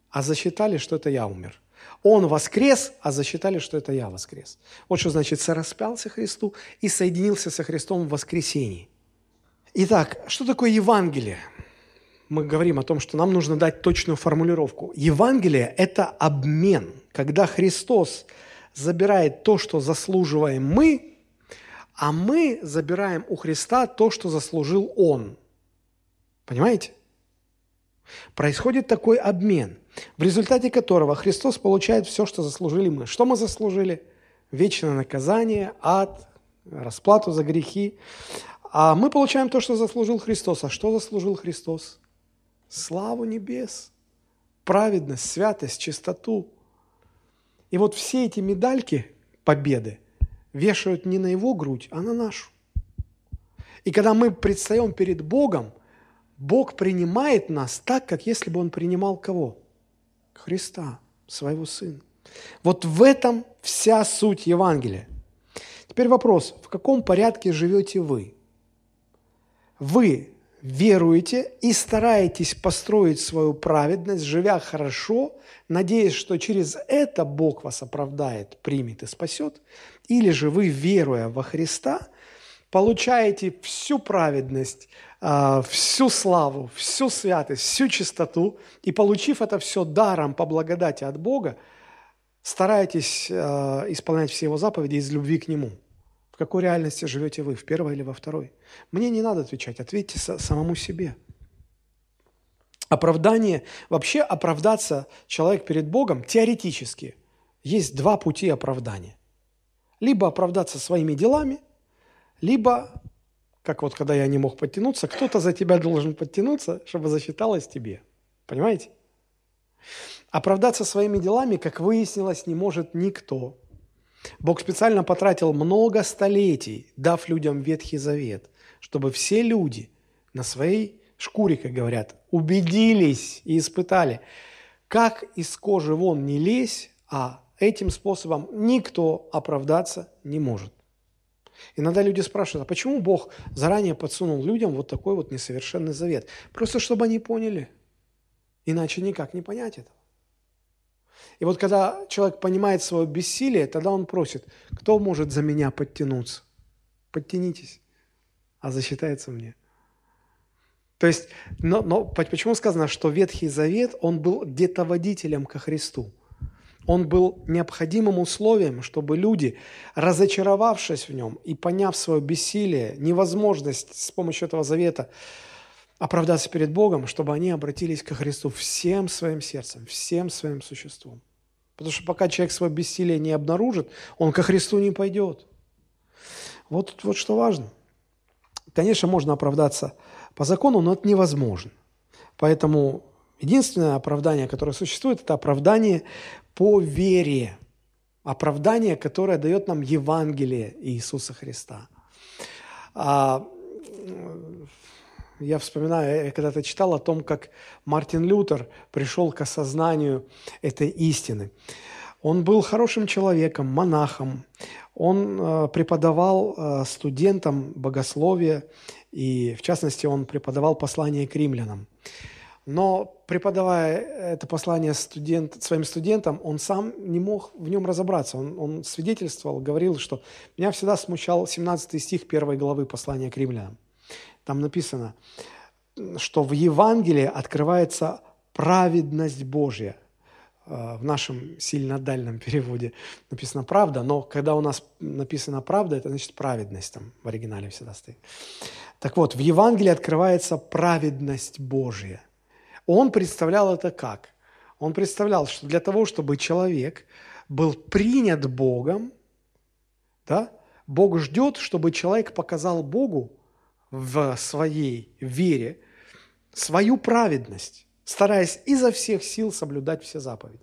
а засчитали, что это я умер. Он воскрес, а засчитали, что это я воскрес. Вот что значит сораспялся Христу и соединился со Христом в воскресении. Итак, что такое Евангелие? Мы говорим о том, что нам нужно дать точную формулировку. Евангелие – это обмен, когда Христос забирает то, что заслуживаем мы, а мы забираем у Христа то, что заслужил Он. Понимаете? Происходит такой обмен, в результате которого Христос получает все, что заслужили мы. Что мы заслужили? Вечное наказание, ад, расплату за грехи. А мы получаем то, что заслужил Христос. А что заслужил Христос? Славу небес, праведность, святость, чистоту. И вот все эти медальки победы вешают не на его грудь, а на нашу. И когда мы предстаем перед Богом – Бог принимает нас так, как если бы Он принимал кого? Христа, своего Сына. Вот в этом вся суть Евангелия. Теперь вопрос, в каком порядке живете вы? Вы веруете и стараетесь построить свою праведность, живя хорошо, надеясь, что через это Бог вас оправдает, примет и спасет, или же вы, веруя во Христа, получаете всю праведность, а, всю славу, всю святость, всю чистоту, и получив это все даром по благодати от Бога, стараетесь а, исполнять все Его заповеди из любви к Нему. В какой реальности живете вы, в первой или во второй? Мне не надо отвечать, ответьте самому себе. Оправдание, вообще оправдаться человек перед Богом теоретически. Есть два пути оправдания. Либо оправдаться своими делами – либо, как вот когда я не мог подтянуться, кто-то за тебя должен подтянуться, чтобы засчиталось тебе. Понимаете? Оправдаться своими делами, как выяснилось, не может никто. Бог специально потратил много столетий, дав людям Ветхий Завет, чтобы все люди на своей шкуре, как говорят, убедились и испытали, как из кожи вон не лезь, а этим способом никто оправдаться не может. Иногда люди спрашивают, а почему Бог заранее подсунул людям вот такой вот несовершенный завет? Просто чтобы они поняли. Иначе никак не понять этого. И вот когда человек понимает свое бессилие, тогда он просит, кто может за меня подтянуться? Подтянитесь, а засчитается мне. То есть, но, но почему сказано, что Ветхий Завет, он был где-то водителем ко Христу? Он был необходимым условием, чтобы люди, разочаровавшись в нем и поняв свое бессилие, невозможность с помощью этого завета оправдаться перед Богом, чтобы они обратились ко Христу всем своим сердцем, всем своим существом. Потому что пока человек свое бессилие не обнаружит, он ко Христу не пойдет. Вот, вот что важно. Конечно, можно оправдаться по закону, но это невозможно. Поэтому единственное оправдание, которое существует, это оправдание по вере. Оправдание, которое дает нам Евангелие Иисуса Христа. А, я вспоминаю, я когда-то читал о том, как Мартин Лютер пришел к осознанию этой истины. Он был хорошим человеком, монахом. Он э, преподавал э, студентам богословие, и в частности он преподавал послание к римлянам. Но преподавая это послание студент, своим студентам, он сам не мог в нем разобраться. Он, он свидетельствовал, говорил, что меня всегда смущал 17 стих первой главы послания к римлянам. Там написано, что в Евангелии открывается праведность Божья. Э, в нашем сильно дальнем переводе написано «правда», но когда у нас написано «правда», это значит праведность, там в оригинале всегда стоит. Так вот, в Евангелии открывается праведность Божья – он представлял это как? Он представлял, что для того, чтобы человек был принят Богом, да, Бог ждет, чтобы человек показал Богу в своей вере свою праведность, стараясь изо всех сил соблюдать все заповеди.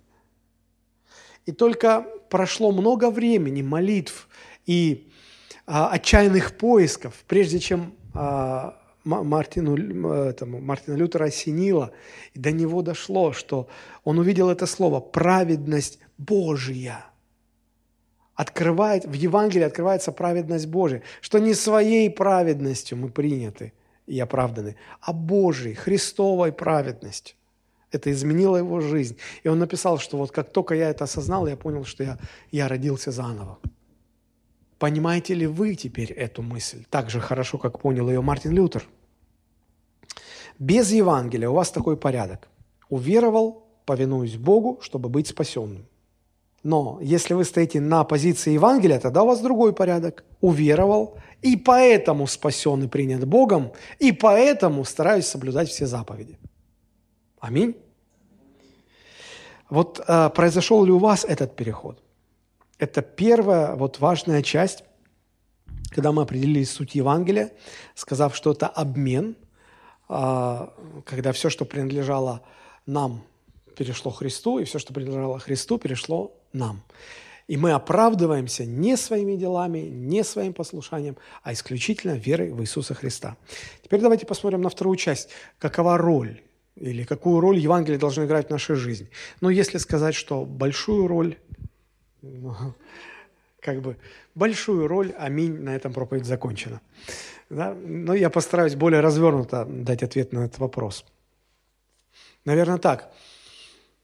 И только прошло много времени, молитв и а, отчаянных поисков, прежде чем а, Мартину, этому, Мартина Лютера осенило, и до него дошло, что он увидел это слово «праведность Божья». Открывает, в Евангелии открывается праведность Божья, что не своей праведностью мы приняты и оправданы, а Божьей, Христовой праведностью. Это изменило его жизнь. И он написал, что вот как только я это осознал, я понял, что я, я родился заново. Понимаете ли вы теперь эту мысль так же хорошо, как понял ее Мартин Лютер? Без Евангелия у вас такой порядок. Уверовал, повинуюсь Богу, чтобы быть спасенным. Но если вы стоите на позиции Евангелия, тогда у вас другой порядок. Уверовал, и поэтому спасен и принят Богом, и поэтому стараюсь соблюдать все заповеди. Аминь. Вот э, произошел ли у вас этот переход? Это первая вот важная часть, когда мы определили суть Евангелия, сказав, что это обмен, а, когда все, что принадлежало нам, перешло Христу, и все, что принадлежало Христу, перешло нам. И мы оправдываемся не своими делами, не своим послушанием, а исключительно верой в Иисуса Христа. Теперь давайте посмотрим на вторую часть. Какова роль или какую роль Евангелие должно играть в нашей жизни? Ну, если сказать, что большую роль как бы большую роль, аминь, на этом проповедь закончена. Да? Но я постараюсь более развернуто дать ответ на этот вопрос. Наверное, так.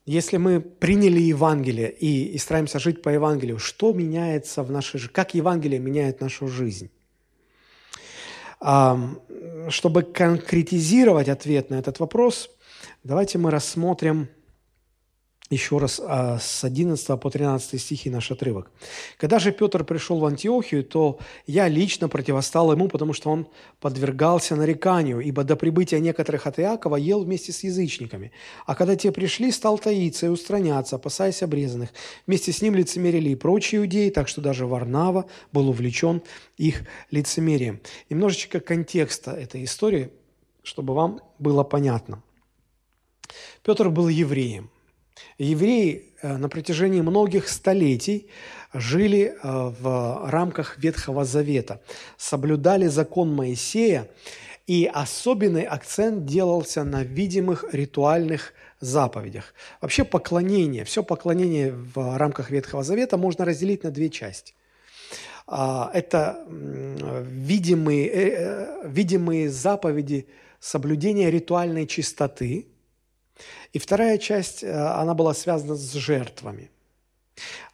Если мы приняли Евангелие и, и стараемся жить по Евангелию, что меняется в нашей жизни? Как Евангелие меняет нашу жизнь? Чтобы конкретизировать ответ на этот вопрос, давайте мы рассмотрим еще раз а, с 11 по 13 стихи наш отрывок. «Когда же Петр пришел в Антиохию, то я лично противостал ему, потому что он подвергался нареканию, ибо до прибытия некоторых от Иакова ел вместе с язычниками. А когда те пришли, стал таиться и устраняться, опасаясь обрезанных. Вместе с ним лицемерили и прочие иудеи, так что даже Варнава был увлечен их лицемерием». Немножечко контекста этой истории, чтобы вам было понятно. Петр был евреем – Евреи э, на протяжении многих столетий жили э, в рамках Ветхого Завета, соблюдали закон Моисея, и особенный акцент делался на видимых ритуальных заповедях. Вообще поклонение, все поклонение в рамках Ветхого Завета можно разделить на две части. А, это видимые, э, видимые заповеди соблюдения ритуальной чистоты – и вторая часть, э, она была связана с жертвами.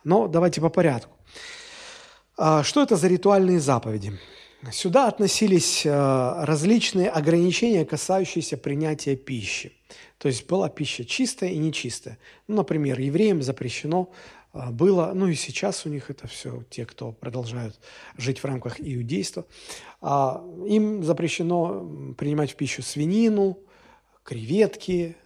Но давайте по порядку. А, что это за ритуальные заповеди? Сюда относились э, различные ограничения, касающиеся принятия пищи. То есть была пища чистая и нечистая. Ну, например, евреям запрещено э, было, ну и сейчас у них это все, те, кто продолжают жить в рамках иудейства, а, им запрещено принимать в пищу свинину, креветки,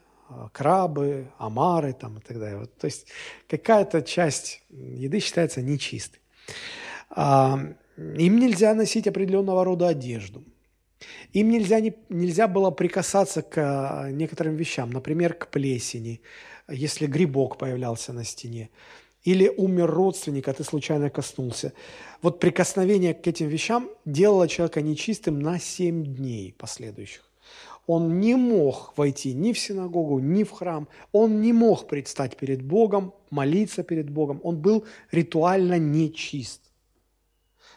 крабы, омары там, и так далее. Вот, то есть какая-то часть еды считается нечистой. А, им нельзя носить определенного рода одежду. Им нельзя, не, нельзя было прикасаться к а, некоторым вещам, например, к плесени, если грибок появлялся на стене, или умер родственник, а ты случайно коснулся. Вот прикосновение к этим вещам делало человека нечистым на семь дней последующих он не мог войти ни в синагогу, ни в храм. Он не мог предстать перед Богом, молиться перед Богом. Он был ритуально нечист.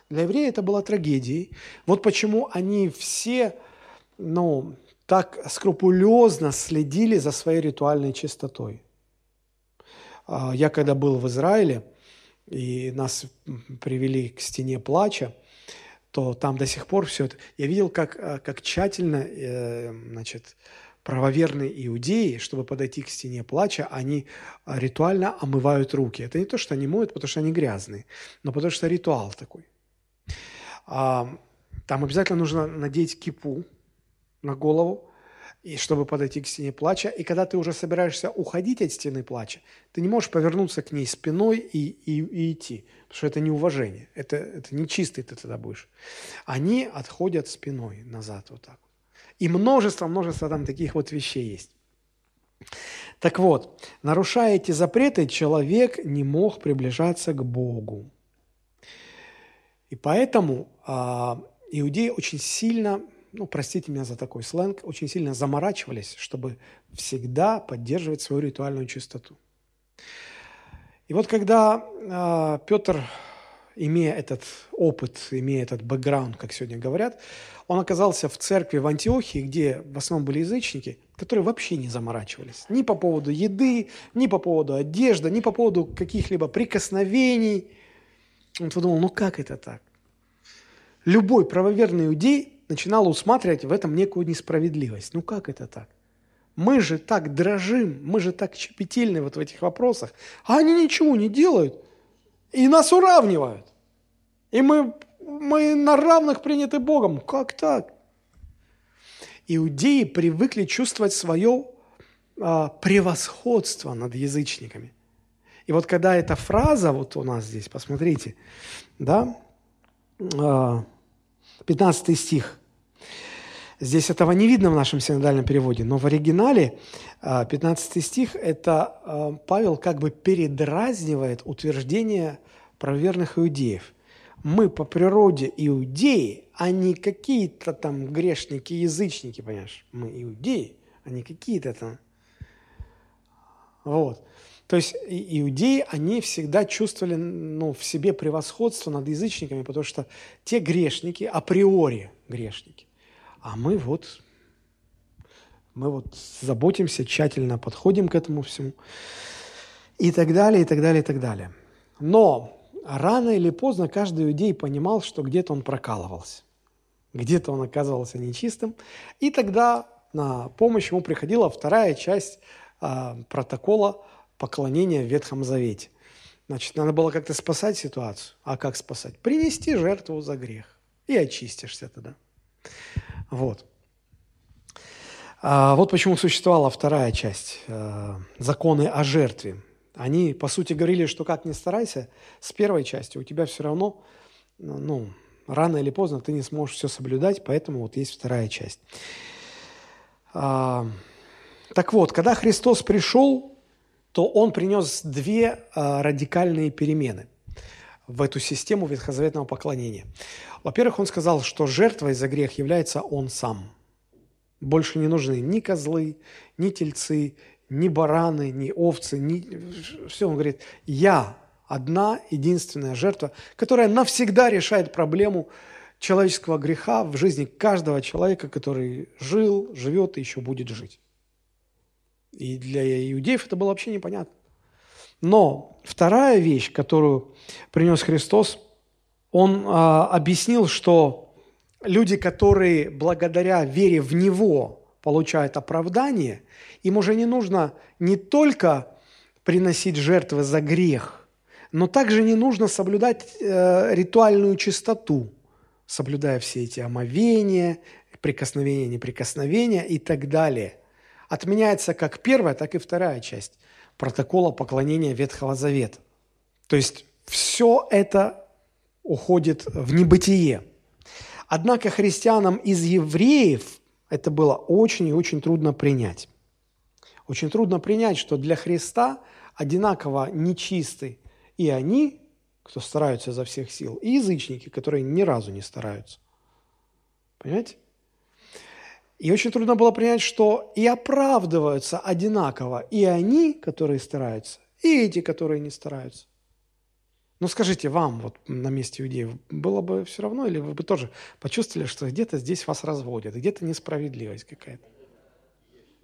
Для еврея это была трагедией. Вот почему они все ну, так скрупулезно следили за своей ритуальной чистотой. А, я когда был в Израиле, и нас привели к стене плача, то там до сих пор все это... Я видел, как, э, как тщательно, э, значит, правоверные иудеи, чтобы подойти к стене плача, они э, ритуально омывают руки. Это не то, что они моют, потому что они грязные, но потому что ритуал такой. Там обязательно нужно надеть кипу на голову, и чтобы подойти к стене плача. И когда ты уже собираешься уходить от стены плача, ты не можешь повернуться к ней спиной и, и, и идти, потому что это неуважение, это, это нечистый ты тогда будешь. Они отходят спиной назад вот так. И множество-множество там таких вот вещей есть. Так вот, нарушая эти запреты, человек не мог приближаться к Богу. И поэтому а, иудеи очень сильно ну, простите меня за такой сленг, очень сильно заморачивались, чтобы всегда поддерживать свою ритуальную чистоту. И вот когда э, Петр, имея этот опыт, имея этот бэкграунд, как сегодня говорят, он оказался в церкви в Антиохии, где в основном были язычники, которые вообще не заморачивались ни по поводу еды, ни по поводу одежды, ни по поводу каких-либо прикосновений. Он подумал, ну как это так? Любой правоверный иудей начинал усматривать в этом некую несправедливость. Ну как это так? Мы же так дрожим, мы же так щепетильны вот в этих вопросах, а они ничего не делают и нас уравнивают. И мы, мы на равных приняты Богом. Как так? Иудеи привыкли чувствовать свое а, превосходство над язычниками. И вот когда эта фраза, вот у нас здесь, посмотрите, да, а, 15 стих, Здесь этого не видно в нашем синодальном переводе, но в оригинале 15 а, стих – это а, Павел как бы передразнивает утверждение правоверных иудеев. Мы по природе иудеи, а не какие-то там грешники, язычники, понимаешь? Мы иудеи, а не какие-то там. Вот. То есть иудеи, они всегда чувствовали ну, в себе превосходство над язычниками, потому что те грешники, априори грешники. А мы вот, мы вот заботимся, тщательно подходим к этому всему. И так далее, и так далее, и так далее. Но рано или поздно каждый иудей понимал, что где-то он прокалывался. Где-то он оказывался нечистым. И тогда на помощь ему приходила вторая часть а, протокола поклонения в Ветхом Завете. Значит, надо было как-то спасать ситуацию. А как спасать? Принести жертву за грех. И очистишься тогда. Вот. А вот почему существовала вторая часть э, законы о жертве. Они, по сути, говорили, что как ни старайся, с первой части у тебя все равно, ну, рано или поздно ты не сможешь все соблюдать, поэтому вот есть вторая часть. А, так вот, когда Христос пришел, то Он принес две а, радикальные перемены в эту систему ветхозаветного поклонения. Во-первых, он сказал, что жертвой за грех является он сам. Больше не нужны ни козлы, ни тельцы, ни бараны, ни овцы, ни... все. Он говорит, я одна единственная жертва, которая навсегда решает проблему человеческого греха в жизни каждого человека, который жил, живет и еще будет жить. И для иудеев это было вообще непонятно. Но вторая вещь, которую принес Христос, он а, объяснил, что люди, которые благодаря вере в Него получают оправдание, им уже не нужно не только приносить жертвы за грех, но также не нужно соблюдать э, ритуальную чистоту, соблюдая все эти омовения, прикосновения, неприкосновения и так далее. Отменяется как первая, так и вторая часть протокола поклонения Ветхого Завета. То есть все это уходит в небытие. Однако христианам из евреев это было очень и очень трудно принять. Очень трудно принять, что для Христа одинаково нечисты и они, кто стараются изо всех сил, и язычники, которые ни разу не стараются. Понимаете? И очень трудно было принять, что и оправдываются одинаково и они, которые стараются, и эти, которые не стараются. Но скажите, вам вот на месте иудеев было бы все равно, или вы бы тоже почувствовали, что где-то здесь вас разводят, где-то несправедливость какая-то?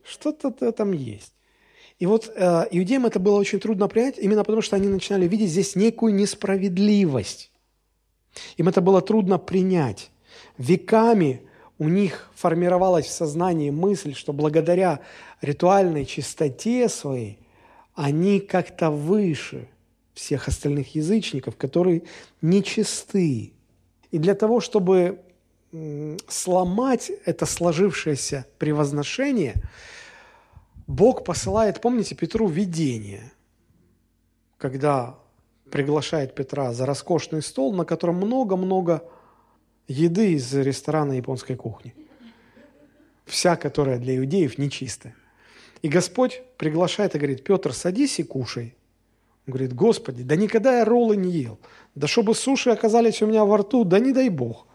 Что-то там есть. И вот э, иудеям это было очень трудно принять, именно потому что они начинали видеть здесь некую несправедливость. Им это было трудно принять. Веками у них формировалась в сознании мысль, что благодаря ритуальной чистоте своей они как-то выше всех остальных язычников, которые нечисты. И для того, чтобы сломать это сложившееся превозношение, Бог посылает, помните, Петру видение, когда приглашает Петра за роскошный стол, на котором много-много еды из ресторана японской кухни. Вся, которая для иудеев нечистая. И Господь приглашает и говорит, Петр, садись и кушай. Он говорит, Господи, да никогда я роллы не ел. Да чтобы суши оказались у меня во рту, да не дай Бог.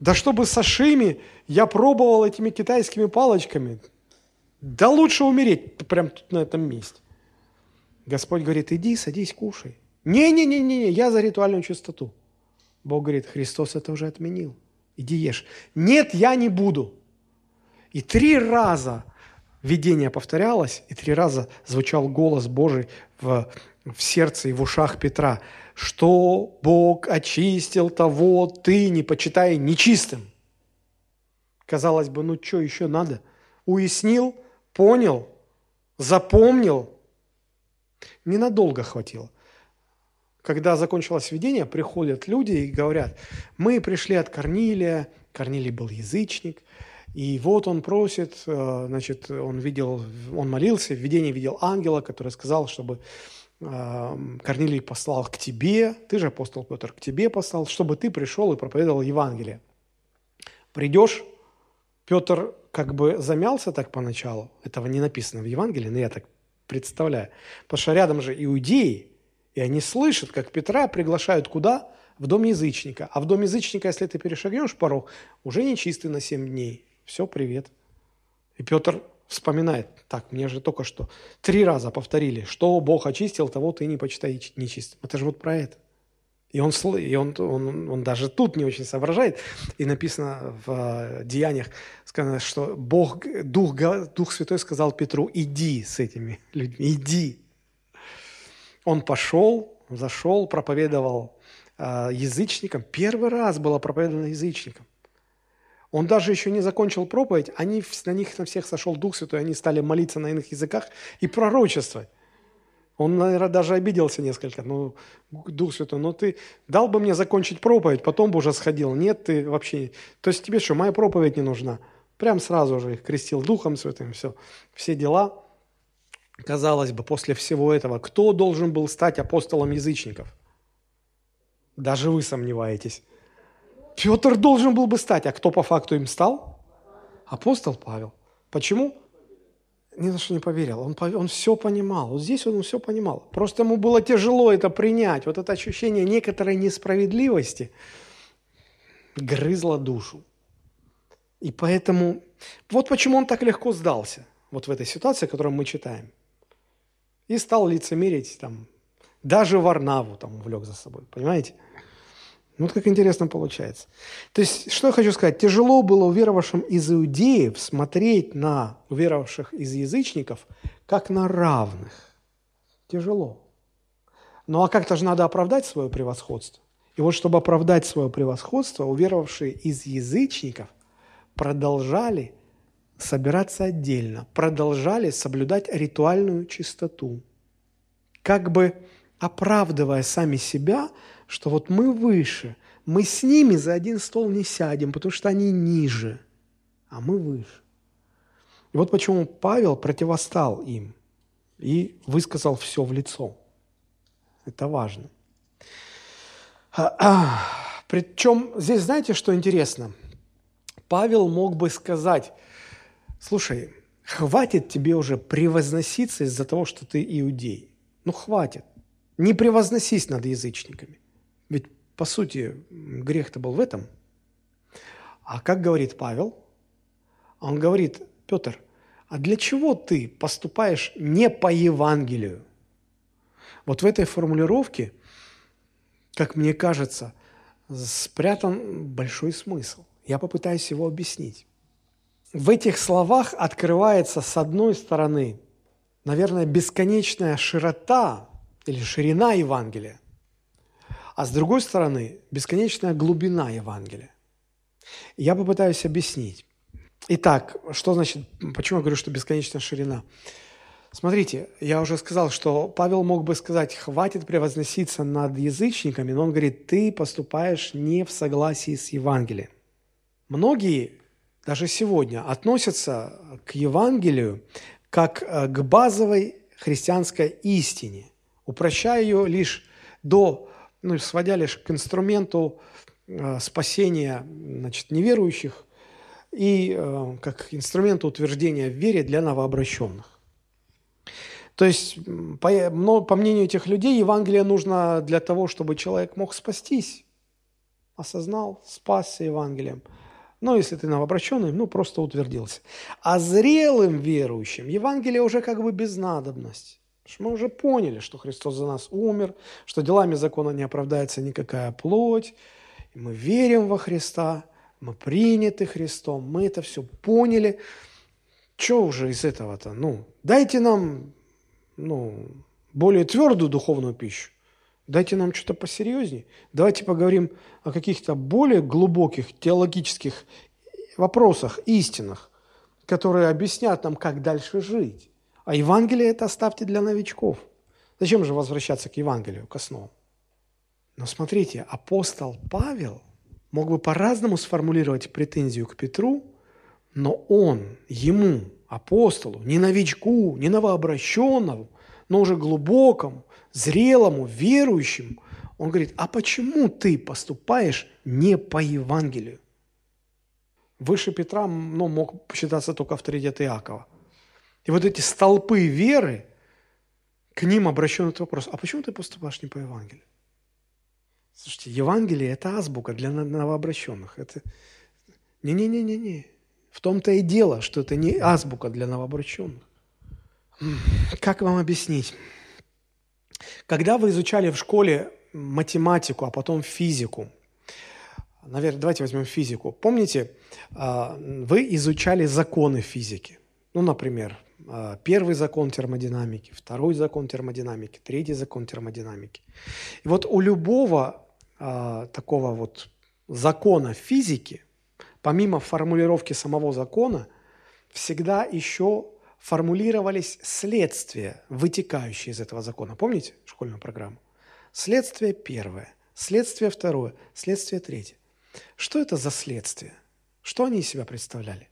Да чтобы сашими я пробовал этими китайскими палочками. Да лучше умереть прямо тут на этом месте. Господь говорит, иди, садись, кушай. Не-не-не-не, я за ритуальную чистоту. Бог говорит, Христос это уже отменил. Иди ешь. Нет, я не буду. И три раза видение повторялось, и три раза звучал голос Божий в, в сердце и в ушах Петра, что Бог очистил того, ты не почитай нечистым. Казалось бы, ну что еще надо? Уяснил, понял, запомнил. Ненадолго хватило. Когда закончилось видение, приходят люди и говорят, мы пришли от Корнилия, Корнилий был язычник, и вот он просит, э, значит, он видел, он молился, в видении видел ангела, который сказал, чтобы э, Корнилий послал к тебе, ты же апостол Петр, к тебе послал, чтобы ты пришел и проповедовал Евангелие. Придешь, Петр как бы замялся так поначалу, этого не написано в Евангелии, но я так представляю, потому что рядом же иудеи, и они слышат, как Петра приглашают куда? В дом язычника. А в дом язычника, если ты перешагнешь порог, уже нечистый на семь дней. Все, привет. И Петр вспоминает, так, мне же только что три раза повторили, что Бог очистил, того ты не почитай нечистым. Это же вот про это. И он, и он, он, он даже тут не очень соображает. И написано в э, Деяниях, сказано, что Бог, Дух, Дух Святой сказал Петру, иди с этими людьми, иди. Он пошел, зашел, проповедовал э, язычникам. Первый раз было проповедано язычникам. Он даже еще не закончил проповедь, они, на них на всех сошел Дух Святой, они стали молиться на иных языках и пророчествовать. Он, наверное, даже обиделся несколько. Ну, Дух Святой, ну ты дал бы мне закончить проповедь, потом бы уже сходил. Нет, ты вообще... То есть тебе что, моя проповедь не нужна? Прям сразу же их крестил Духом Святым, все. Все дела. Казалось бы, после всего этого, кто должен был стать апостолом язычников? Даже вы сомневаетесь. Петр должен был бы стать, а кто по факту им стал? Апостол Павел. Почему? Ни на что не поверил. Он, он все понимал. Вот здесь он все понимал. Просто ему было тяжело это принять. Вот это ощущение некоторой несправедливости грызло душу. И поэтому... Вот почему он так легко сдался. Вот в этой ситуации, которую мы читаем. И стал лицемерить там. Даже Варнаву там увлек за собой. Понимаете? Вот как интересно получается. То есть, что я хочу сказать? Тяжело было уверовавшим из иудеев смотреть на уверовавших из язычников как на равных. Тяжело. Ну а как-то же надо оправдать свое превосходство. И вот чтобы оправдать свое превосходство, уверовавшие из язычников продолжали собираться отдельно, продолжали соблюдать ритуальную чистоту, как бы оправдывая сами себя – что вот мы выше, мы с ними за один стол не сядем, потому что они ниже, а мы выше. И вот почему Павел противостал им и высказал все в лицо. Это важно. Причем здесь знаете, что интересно? Павел мог бы сказать, слушай, хватит тебе уже превозноситься из-за того, что ты иудей. Ну, хватит. Не превозносись над язычниками. Ведь, по сути, грех-то был в этом. А как говорит Павел? Он говорит, Петр, а для чего ты поступаешь не по Евангелию? Вот в этой формулировке, как мне кажется, спрятан большой смысл. Я попытаюсь его объяснить. В этих словах открывается, с одной стороны, наверное, бесконечная широта или ширина Евангелия, а с другой стороны, бесконечная глубина Евангелия. Я попытаюсь объяснить. Итак, что значит, почему я говорю, что бесконечная ширина? Смотрите, я уже сказал, что Павел мог бы сказать, хватит превозноситься над язычниками, но он говорит, ты поступаешь не в согласии с Евангелием. Многие даже сегодня относятся к Евангелию как э, к базовой христианской истине, упрощая ее лишь до ну, сводя лишь к инструменту э, спасения значит, неверующих и э, как инструменту утверждения в вере для новообращенных. То есть, по, по мнению этих людей, Евангелие нужно для того, чтобы человек мог спастись. осознал, спасся Евангелием. Но если ты новообращенный, ну, просто утвердился. А зрелым верующим Евангелие уже как бы без надобности. Мы уже поняли, что Христос за нас умер, что делами закона не оправдается никакая плоть, и мы верим во Христа, мы приняты Христом, мы это все поняли. Что уже из этого-то? Ну, дайте нам ну, более твердую духовную пищу. Дайте нам что-то посерьезнее. Давайте поговорим о каких-то более глубоких теологических вопросах, истинах, которые объяснят нам, как дальше жить. А Евангелие это оставьте для новичков. Зачем же возвращаться к Евангелию, к основам? Но смотрите, апостол Павел мог бы по-разному сформулировать претензию к Петру, но он, ему, апостолу, не новичку, не новообращенному, но уже глубокому, зрелому, верующему, он говорит, а почему ты поступаешь не по Евангелию? Выше Петра ну, мог считаться только авторитет Иакова. И вот эти столпы веры, к ним обращен этот вопрос, а почему ты поступаешь не по Евангелию? Слушайте, Евангелие – это азбука для новообращенных. Это не-не-не-не-не. В том-то и дело, что это не азбука для новообращенных. Как вам объяснить? Когда вы изучали в школе математику, а потом физику, наверное, давайте возьмем физику. Помните, а, вы изучали законы физики. Ну, например, а, первый закон термодинамики, второй закон термодинамики, третий закон термодинамики. И вот у любого а, такого вот закона физики, помимо формулировки самого закона, всегда еще формулировались следствия, вытекающие из этого закона. Помните школьную программу? Следствие первое, следствие второе, следствие третье. Что это за следствие? Что они из себя представляли?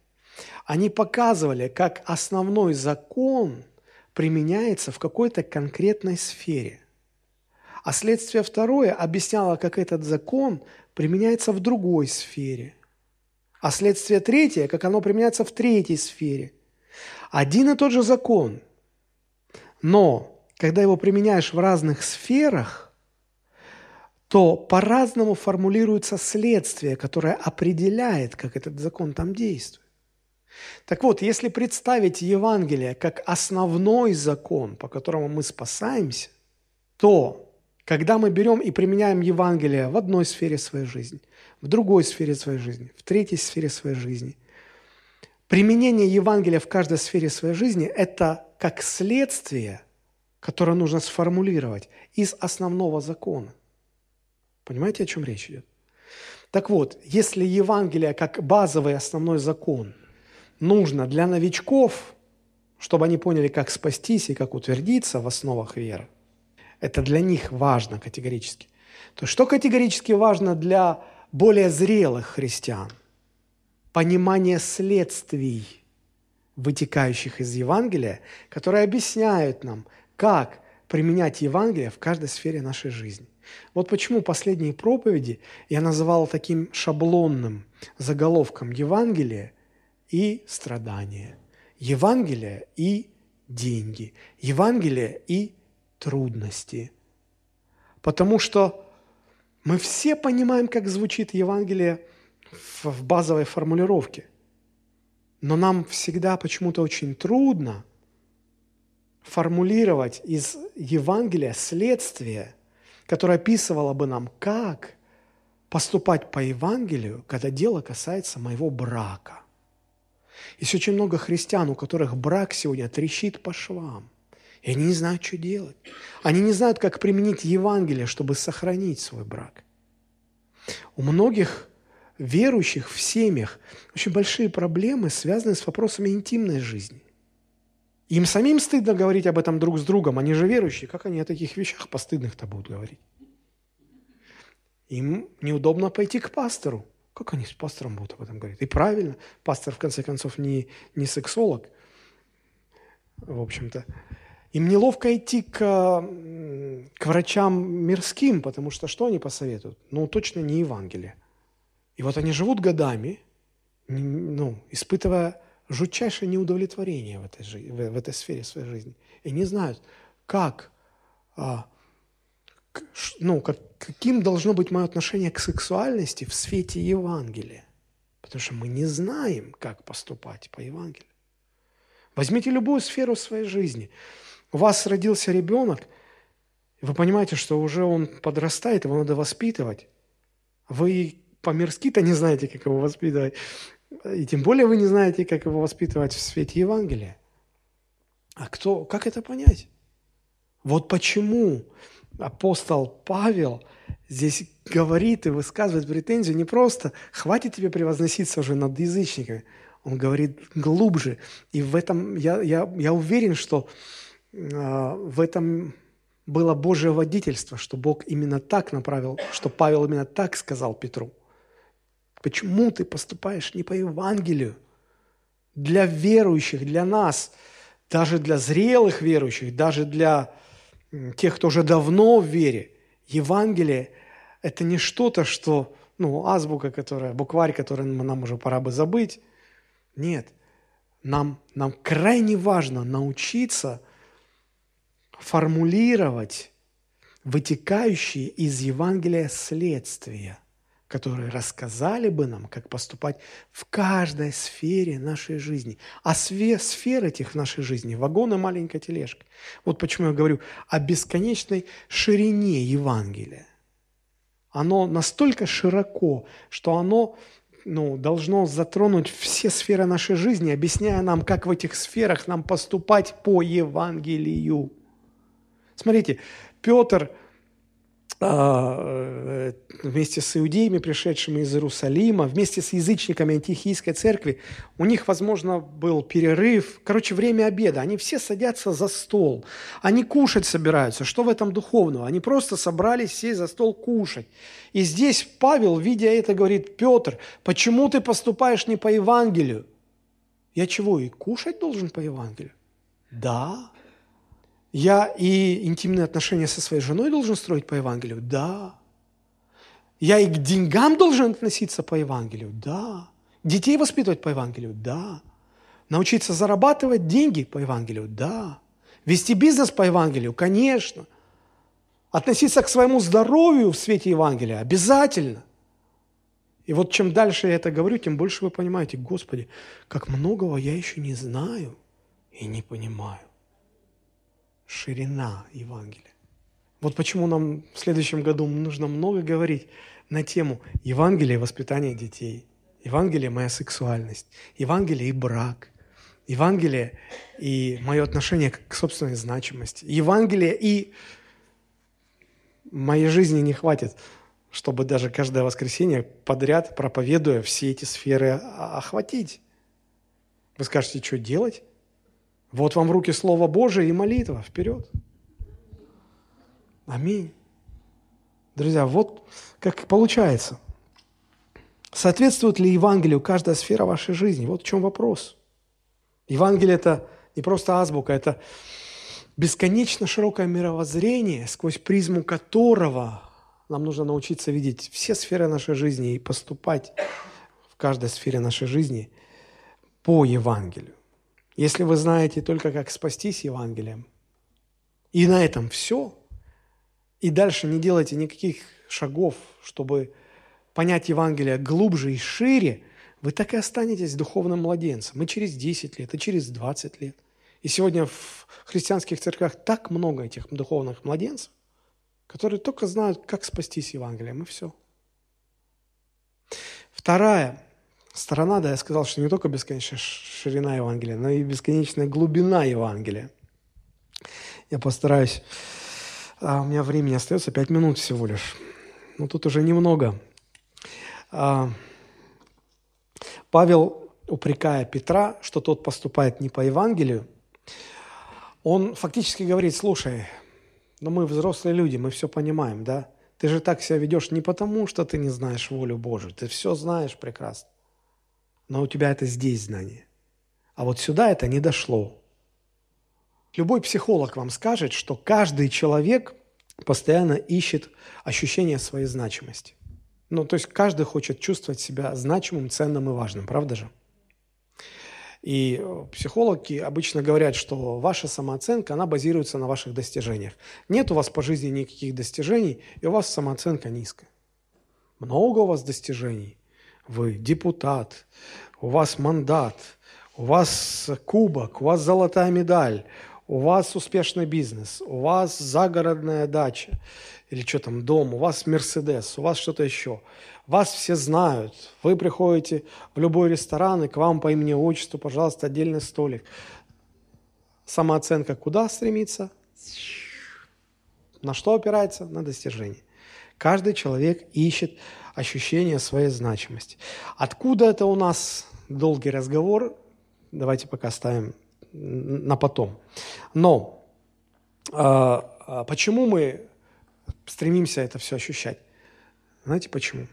Они показывали, как основной закон применяется в какой-то конкретной сфере. А следствие второе объясняло, как этот закон применяется в другой сфере. А следствие третье, как оно применяется в третьей сфере – один и тот же закон, но когда его применяешь в разных сферах, то по-разному формулируется следствие, которое определяет, как этот закон там действует. Так вот, если представить Евангелие как основной закон, по которому мы спасаемся, то когда мы берем и применяем Евангелие в одной сфере своей жизни, в другой сфере своей жизни, в третьей сфере своей жизни, Применение Евангелия в каждой сфере своей жизни – это как следствие, которое нужно сформулировать из основного закона. Понимаете, о чем речь идет? Так вот, если Евангелие как базовый основной закон нужно для новичков, чтобы они поняли, как спастись и как утвердиться в основах веры, это для них важно категорически. То что категорически важно для более зрелых христиан? Понимание следствий, вытекающих из Евангелия, которые объясняют нам, как применять Евангелие в каждой сфере нашей жизни. Вот почему последние проповеди я называл таким шаблонным заголовком Евангелие и страдания, Евангелие и деньги, Евангелие и трудности. Потому что мы все понимаем, как звучит Евангелие в базовой формулировке. Но нам всегда почему-то очень трудно формулировать из Евангелия следствие, которое описывало бы нам, как поступать по Евангелию, когда дело касается моего брака. Есть очень много христиан, у которых брак сегодня трещит по швам. И они не знают, что делать. Они не знают, как применить Евангелие, чтобы сохранить свой брак. У многих верующих в семьях очень большие проблемы, связанные с вопросами интимной жизни. Им самим стыдно говорить об этом друг с другом, они же верующие, как они о таких вещах постыдных-то будут говорить? Им неудобно пойти к пастору. Как они с пастором будут об этом говорить? И правильно, пастор, в конце концов, не, не сексолог, в общем-то. Им неловко идти к, к врачам мирским, потому что что они посоветуют? Ну, точно не Евангелие. И вот они живут годами, ну, испытывая жутчайшее неудовлетворение в этой, в, этой сфере своей жизни. И не знают, как, а, ну, как, каким должно быть мое отношение к сексуальности в свете Евангелия. Потому что мы не знаем, как поступать по Евангелию. Возьмите любую сферу своей жизни. У вас родился ребенок, вы понимаете, что уже он подрастает, его надо воспитывать. Вы по-мирски-то не знаете, как его воспитывать. И тем более вы не знаете, как его воспитывать в свете Евангелия. А кто, как это понять? Вот почему апостол Павел здесь говорит и высказывает претензию не просто «хватит тебе превозноситься уже над язычниками», он говорит глубже. И в этом я, я, я уверен, что э, в этом было Божье водительство, что Бог именно так направил, что Павел именно так сказал Петру. Почему ты поступаешь не по Евангелию? Для верующих, для нас, даже для зрелых верующих, даже для тех, кто уже давно в вере, Евангелие – это не что-то, что, ну, азбука, которая, букварь, который нам уже пора бы забыть. Нет, нам, нам крайне важно научиться формулировать вытекающие из Евангелия следствия которые рассказали бы нам, как поступать в каждой сфере нашей жизни. А све сфер этих в нашей жизни – вагон и маленькая тележка. Вот почему я говорю о бесконечной ширине Евангелия. Оно настолько широко, что оно ну, должно затронуть все сферы нашей жизни, объясняя нам, как в этих сферах нам поступать по Евангелию. Смотрите, Петр – вместе с иудеями, пришедшими из Иерусалима, вместе с язычниками антихийской церкви, у них, возможно, был перерыв, короче, время обеда. Они все садятся за стол, они кушать собираются. Что в этом духовного? Они просто собрались сесть за стол кушать. И здесь Павел, видя это, говорит, Петр, почему ты поступаешь не по Евангелию? Я чего, и кушать должен по Евангелию? Да. Я и интимные отношения со своей женой должен строить по Евангелию? Да. Я и к деньгам должен относиться по Евангелию? Да. Детей воспитывать по Евангелию? Да. Научиться зарабатывать деньги по Евангелию? Да. Вести бизнес по Евангелию? Конечно. Относиться к своему здоровью в свете Евангелия? Обязательно. И вот чем дальше я это говорю, тем больше вы понимаете, Господи, как многого я еще не знаю и не понимаю ширина Евангелия. Вот почему нам в следующем году нужно много говорить на тему Евангелия и воспитания детей, Евангелие – моя сексуальность, Евангелие и брак, Евангелие и мое отношение к собственной значимости, Евангелие и моей жизни не хватит, чтобы даже каждое воскресенье подряд, проповедуя все эти сферы, охватить. Вы скажете, что делать? Вот вам в руки Слово Божие и молитва. Вперед. Аминь. Друзья, вот как получается. Соответствует ли Евангелию каждая сфера вашей жизни? Вот в чем вопрос. Евангелие – это не просто азбука, это бесконечно широкое мировоззрение, сквозь призму которого нам нужно научиться видеть все сферы нашей жизни и поступать в каждой сфере нашей жизни по Евангелию. Если вы знаете только, как спастись Евангелием, и на этом все, и дальше не делайте никаких шагов, чтобы понять Евангелие глубже и шире, вы так и останетесь духовным младенцем. И через 10 лет, и через 20 лет. И сегодня в христианских церквях так много этих духовных младенцев, которые только знают, как спастись Евангелием, и все. Вторая сторона, да, я сказал, что не только бесконечная ширина Евангелия, но и бесконечная глубина Евангелия. Я постараюсь... А, у меня времени остается пять минут всего лишь. Но тут уже немного. А, Павел, упрекая Петра, что тот поступает не по Евангелию, он фактически говорит, слушай, ну мы взрослые люди, мы все понимаем, да? Ты же так себя ведешь не потому, что ты не знаешь волю Божию, ты все знаешь прекрасно но у тебя это здесь знание. А вот сюда это не дошло. Любой психолог вам скажет, что каждый человек постоянно ищет ощущение своей значимости. Ну, то есть каждый хочет чувствовать себя значимым, ценным и важным, правда же? И э, психологи обычно говорят, что ваша самооценка, она базируется на ваших достижениях. Нет у вас по жизни никаких достижений, и у вас самооценка низкая. Много у вас достижений. Вы депутат, у вас мандат, у вас кубок, у вас золотая медаль, у вас успешный бизнес, у вас загородная дача или что там, дом, у вас Мерседес, у вас что-то еще. Вас все знают. Вы приходите в любой ресторан, и к вам по имени отчеству, пожалуйста, отдельный столик. Самооценка куда стремится? На что опирается? На достижение. Каждый человек ищет ощущение своей значимости. Откуда это у нас долгий разговор? Давайте пока ставим на потом. Но э, почему мы стремимся это все ощущать? Знаете почему?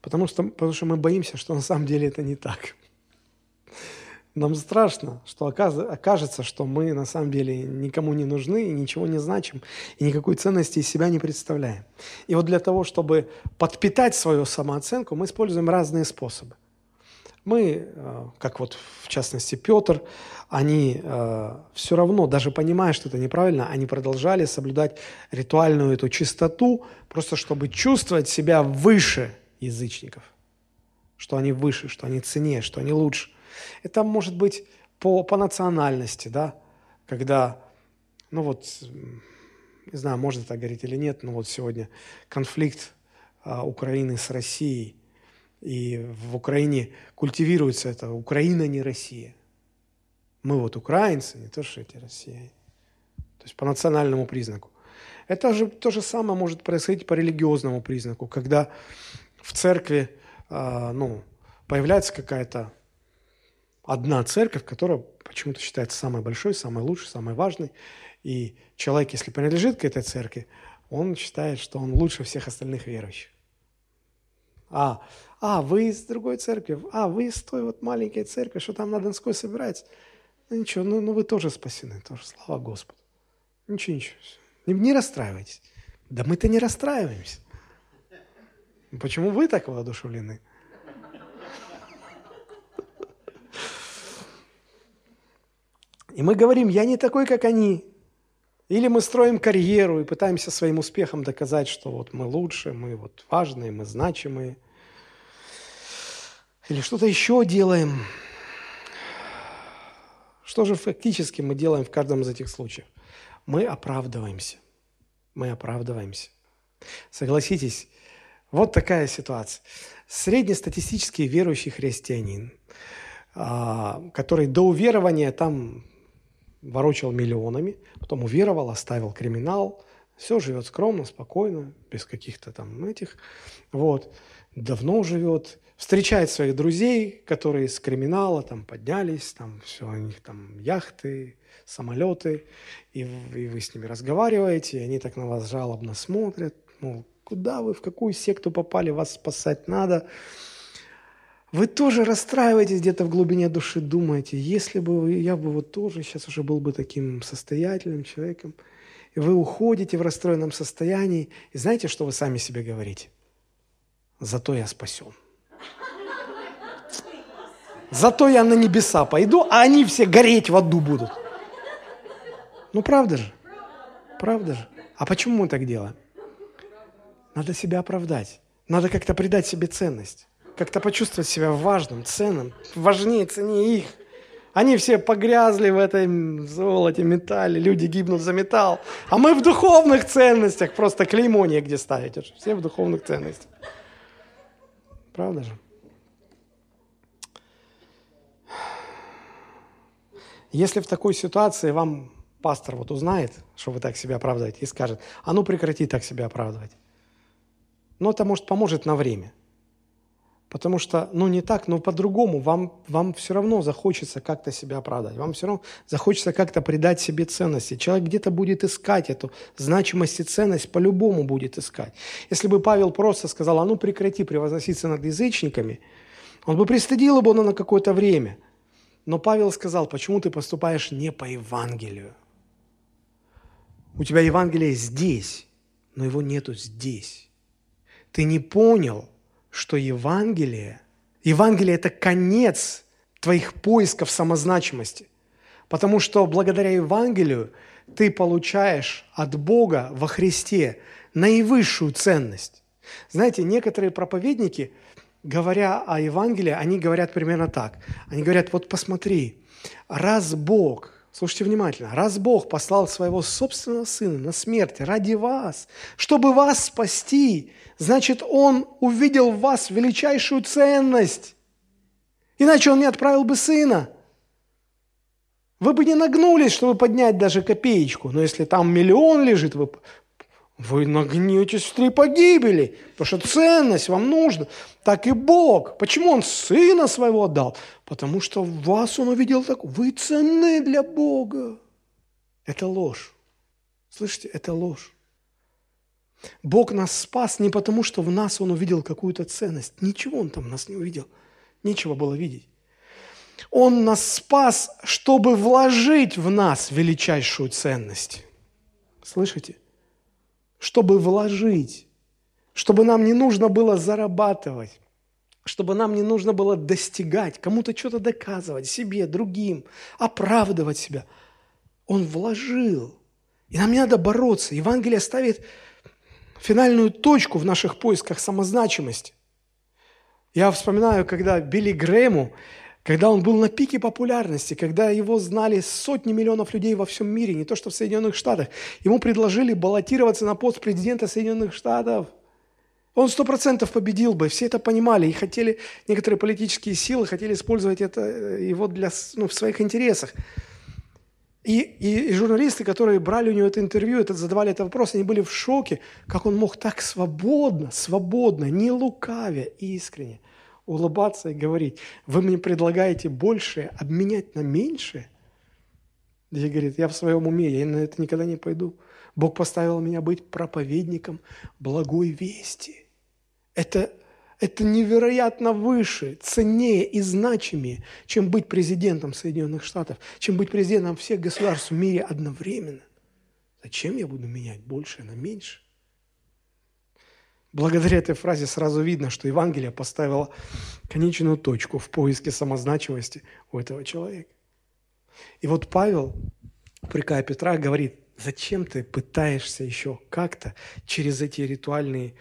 Потому что, потому что мы боимся, что на самом деле это не так. Нам страшно, что окажется, что мы на самом деле никому не нужны, и ничего не значим, и никакой ценности из себя не представляем. И вот для того, чтобы подпитать свою самооценку, мы используем разные способы. Мы, э, как вот в частности Петр, они э, все равно, даже понимая, что это неправильно, они продолжали соблюдать ритуальную эту чистоту, просто чтобы чувствовать себя выше язычников, что они выше, что они ценнее, что они лучше. Это может быть по, по национальности, да, когда, ну вот, не знаю, можно так говорить или нет, но вот сегодня конфликт а, Украины с Россией – и в Украине культивируется это «Украина не Россия». Мы вот украинцы, не то, что эти россияне. То есть по национальному признаку. Это же то же самое может происходить по религиозному признаку, когда в церкви э, ну, появляется какая-то одна церковь, которая почему-то считается самой большой, самой лучшей, самой важной. И человек, если принадлежит к этой церкви, он считает, что он лучше всех остальных верующих. А, а, вы из другой церкви, а, вы из той вот маленькой церкви, что там на Донской собирается. Ну ничего, ну, ну вы тоже спасены, тоже, слава Господу. Ничего, ничего, не, не расстраивайтесь. Да мы-то не расстраиваемся. Почему вы так воодушевлены? И мы говорим, я не такой, как они. Или мы строим карьеру и пытаемся своим успехом доказать, что вот мы лучше, мы вот важные, мы значимые. Или что-то еще делаем. Что же фактически мы делаем в каждом из этих случаев? Мы оправдываемся. Мы оправдываемся. Согласитесь, вот такая ситуация. Среднестатистический верующий христианин, а, который до уверования там ворочал миллионами, потом уверовал, оставил криминал, все живет скромно, спокойно, без каких-то там этих, вот, давно живет, встречает своих друзей, которые с криминала там поднялись, там все, у них там яхты, самолеты, и, и вы с ними разговариваете, и они так на вас жалобно смотрят, мол, куда вы, в какую секту попали, вас спасать надо, вы тоже расстраиваетесь где-то в глубине души, думаете, если бы я бы вот тоже сейчас уже был бы таким состоятельным человеком, и вы уходите в расстроенном состоянии, и знаете, что вы сами себе говорите? Зато я спасен. Зато я на небеса пойду, а они все гореть в аду будут. Ну, правда же? Правда же? А почему мы так делаем? Надо себя оправдать. Надо как-то придать себе ценность как-то почувствовать себя важным, ценным, важнее, ценнее их. Они все погрязли в этой золоте, металле, люди гибнут за металл. А мы в духовных ценностях, просто клеймо негде ставить. Все в духовных ценностях. Правда же? Если в такой ситуации вам пастор вот узнает, что вы так себя оправдываете, и скажет, а ну прекрати так себя оправдывать. Но это, может, поможет на время – Потому что, ну не так, но по-другому. Вам, вам все равно захочется как-то себя оправдать. Вам все равно захочется как-то придать себе ценности. Человек где-то будет искать эту значимость и ценность, по-любому будет искать. Если бы Павел просто сказал, а ну прекрати превозноситься над язычниками, он бы пристыдил его на какое-то время. Но Павел сказал, почему ты поступаешь не по Евангелию? У тебя Евангелие здесь, но его нету здесь. Ты не понял – что Евангелие, Евангелие – это конец твоих поисков самозначимости. Потому что благодаря Евангелию ты получаешь от Бога во Христе наивысшую ценность. Знаете, некоторые проповедники, говоря о Евангелии, они говорят примерно так. Они говорят, вот посмотри, раз Бог, слушайте внимательно, раз Бог послал своего собственного Сына на смерть ради вас, чтобы вас спасти, значит, Он увидел в вас величайшую ценность. Иначе Он не отправил бы Сына. Вы бы не нагнулись, чтобы поднять даже копеечку. Но если там миллион лежит, вы, вы нагнетесь в три погибели, потому что ценность вам нужна. Так и Бог. Почему Он Сына Своего отдал? Потому что в вас Он увидел так. Вы ценны для Бога. Это ложь. Слышите, это ложь. Бог нас спас не потому, что в нас Он увидел какую-то ценность. Ничего Он там нас не увидел. Нечего было видеть. Он нас спас, чтобы вложить в нас величайшую ценность. Слышите? Чтобы вложить, чтобы нам не нужно было зарабатывать, чтобы нам не нужно было достигать, кому-то что-то доказывать, себе, другим, оправдывать себя. Он вложил. И нам не надо бороться. Евангелие ставит финальную точку в наших поисках самозначимости. Я вспоминаю, когда Билли Грэму, когда он был на пике популярности, когда его знали сотни миллионов людей во всем мире, не то что в Соединенных Штатах, ему предложили баллотироваться на пост президента Соединенных Штатов. Он сто процентов победил бы, все это понимали и хотели, некоторые политические силы хотели использовать это, э, его для, ну, в своих интересах. И, и, и журналисты, которые брали у него это интервью, это, задавали этот вопрос, они были в шоке, как он мог так свободно, свободно, не лукавя, искренне улыбаться и говорить, вы мне предлагаете большее обменять на меньшее? И говорит, я в своем уме, я на это никогда не пойду. Бог поставил меня быть проповедником благой вести. Это это невероятно выше, ценнее и значимее, чем быть президентом Соединенных Штатов, чем быть президентом всех государств в мире одновременно. Зачем я буду менять больше на меньше? Благодаря этой фразе сразу видно, что Евангелие поставило конечную точку в поиске самозначимости у этого человека. И вот Павел, упрекая Петра, говорит, зачем ты пытаешься еще как-то через эти ритуальные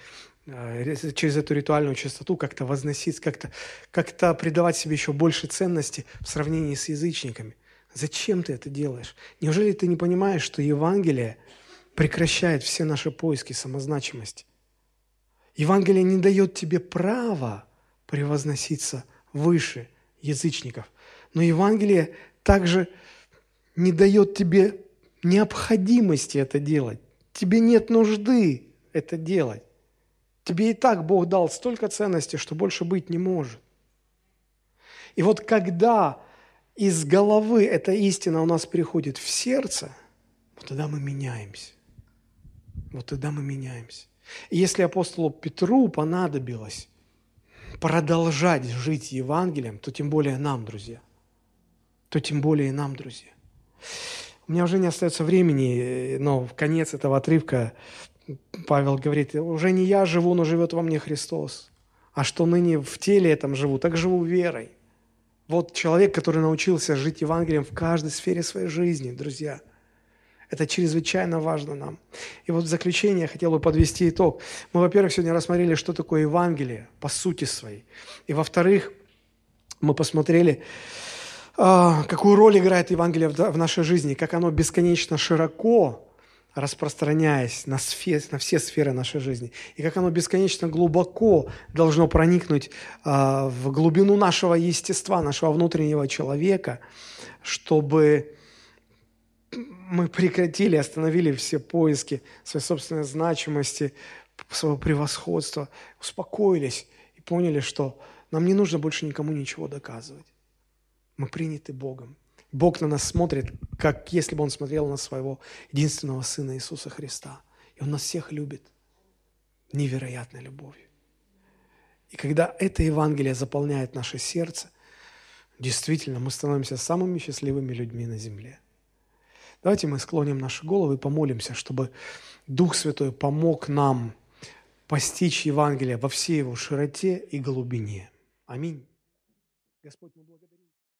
Э, через эту ритуальную чистоту как-то возносить, как-то как придавать себе еще больше ценности в сравнении с язычниками. Зачем ты это делаешь? Неужели ты не понимаешь, что Евангелие прекращает все наши поиски самозначимости? Евангелие не дает тебе права превозноситься выше язычников. Но Евангелие также не дает тебе необходимости это делать. Тебе нет нужды это делать. Тебе и так Бог дал столько ценностей, что больше быть не может. И вот когда из головы эта истина у нас приходит в сердце, вот тогда мы меняемся. Вот тогда мы меняемся. Если апостолу Петру понадобилось продолжать жить Евангелием, то тем более нам, друзья. То тем более и нам, друзья. У меня уже не остается времени, но в конец этого отрывка Павел говорит, уже не я живу, но живет во мне Христос. А что ныне в теле этом живу, так живу верой. Вот человек, который научился жить Евангелием в каждой сфере своей жизни, друзья. Это чрезвычайно важно нам. И вот в заключение я хотел бы подвести итог. Мы, во-первых, сегодня рассмотрели, что такое Евангелие по сути своей. И, во-вторых, мы посмотрели, а, какую роль играет Евангелие в нашей жизни, как оно бесконечно широко распространяясь на, сфер, на все сферы нашей жизни, и как оно бесконечно глубоко должно проникнуть э, в глубину нашего естества, нашего внутреннего человека, чтобы мы прекратили, остановили все поиски своей собственной значимости, своего превосходства, успокоились и поняли, что нам не нужно больше никому ничего доказывать. Мы приняты Богом. Бог на нас смотрит, как если бы Он смотрел на своего единственного Сына Иисуса Христа. И Он нас всех любит невероятной любовью. И когда это Евангелие заполняет наше сердце, действительно мы становимся самыми счастливыми людьми на земле. Давайте мы склоним наши головы и помолимся, чтобы Дух Святой помог нам постичь Евангелие во всей его широте и глубине. Аминь. Господь, мы благодарим.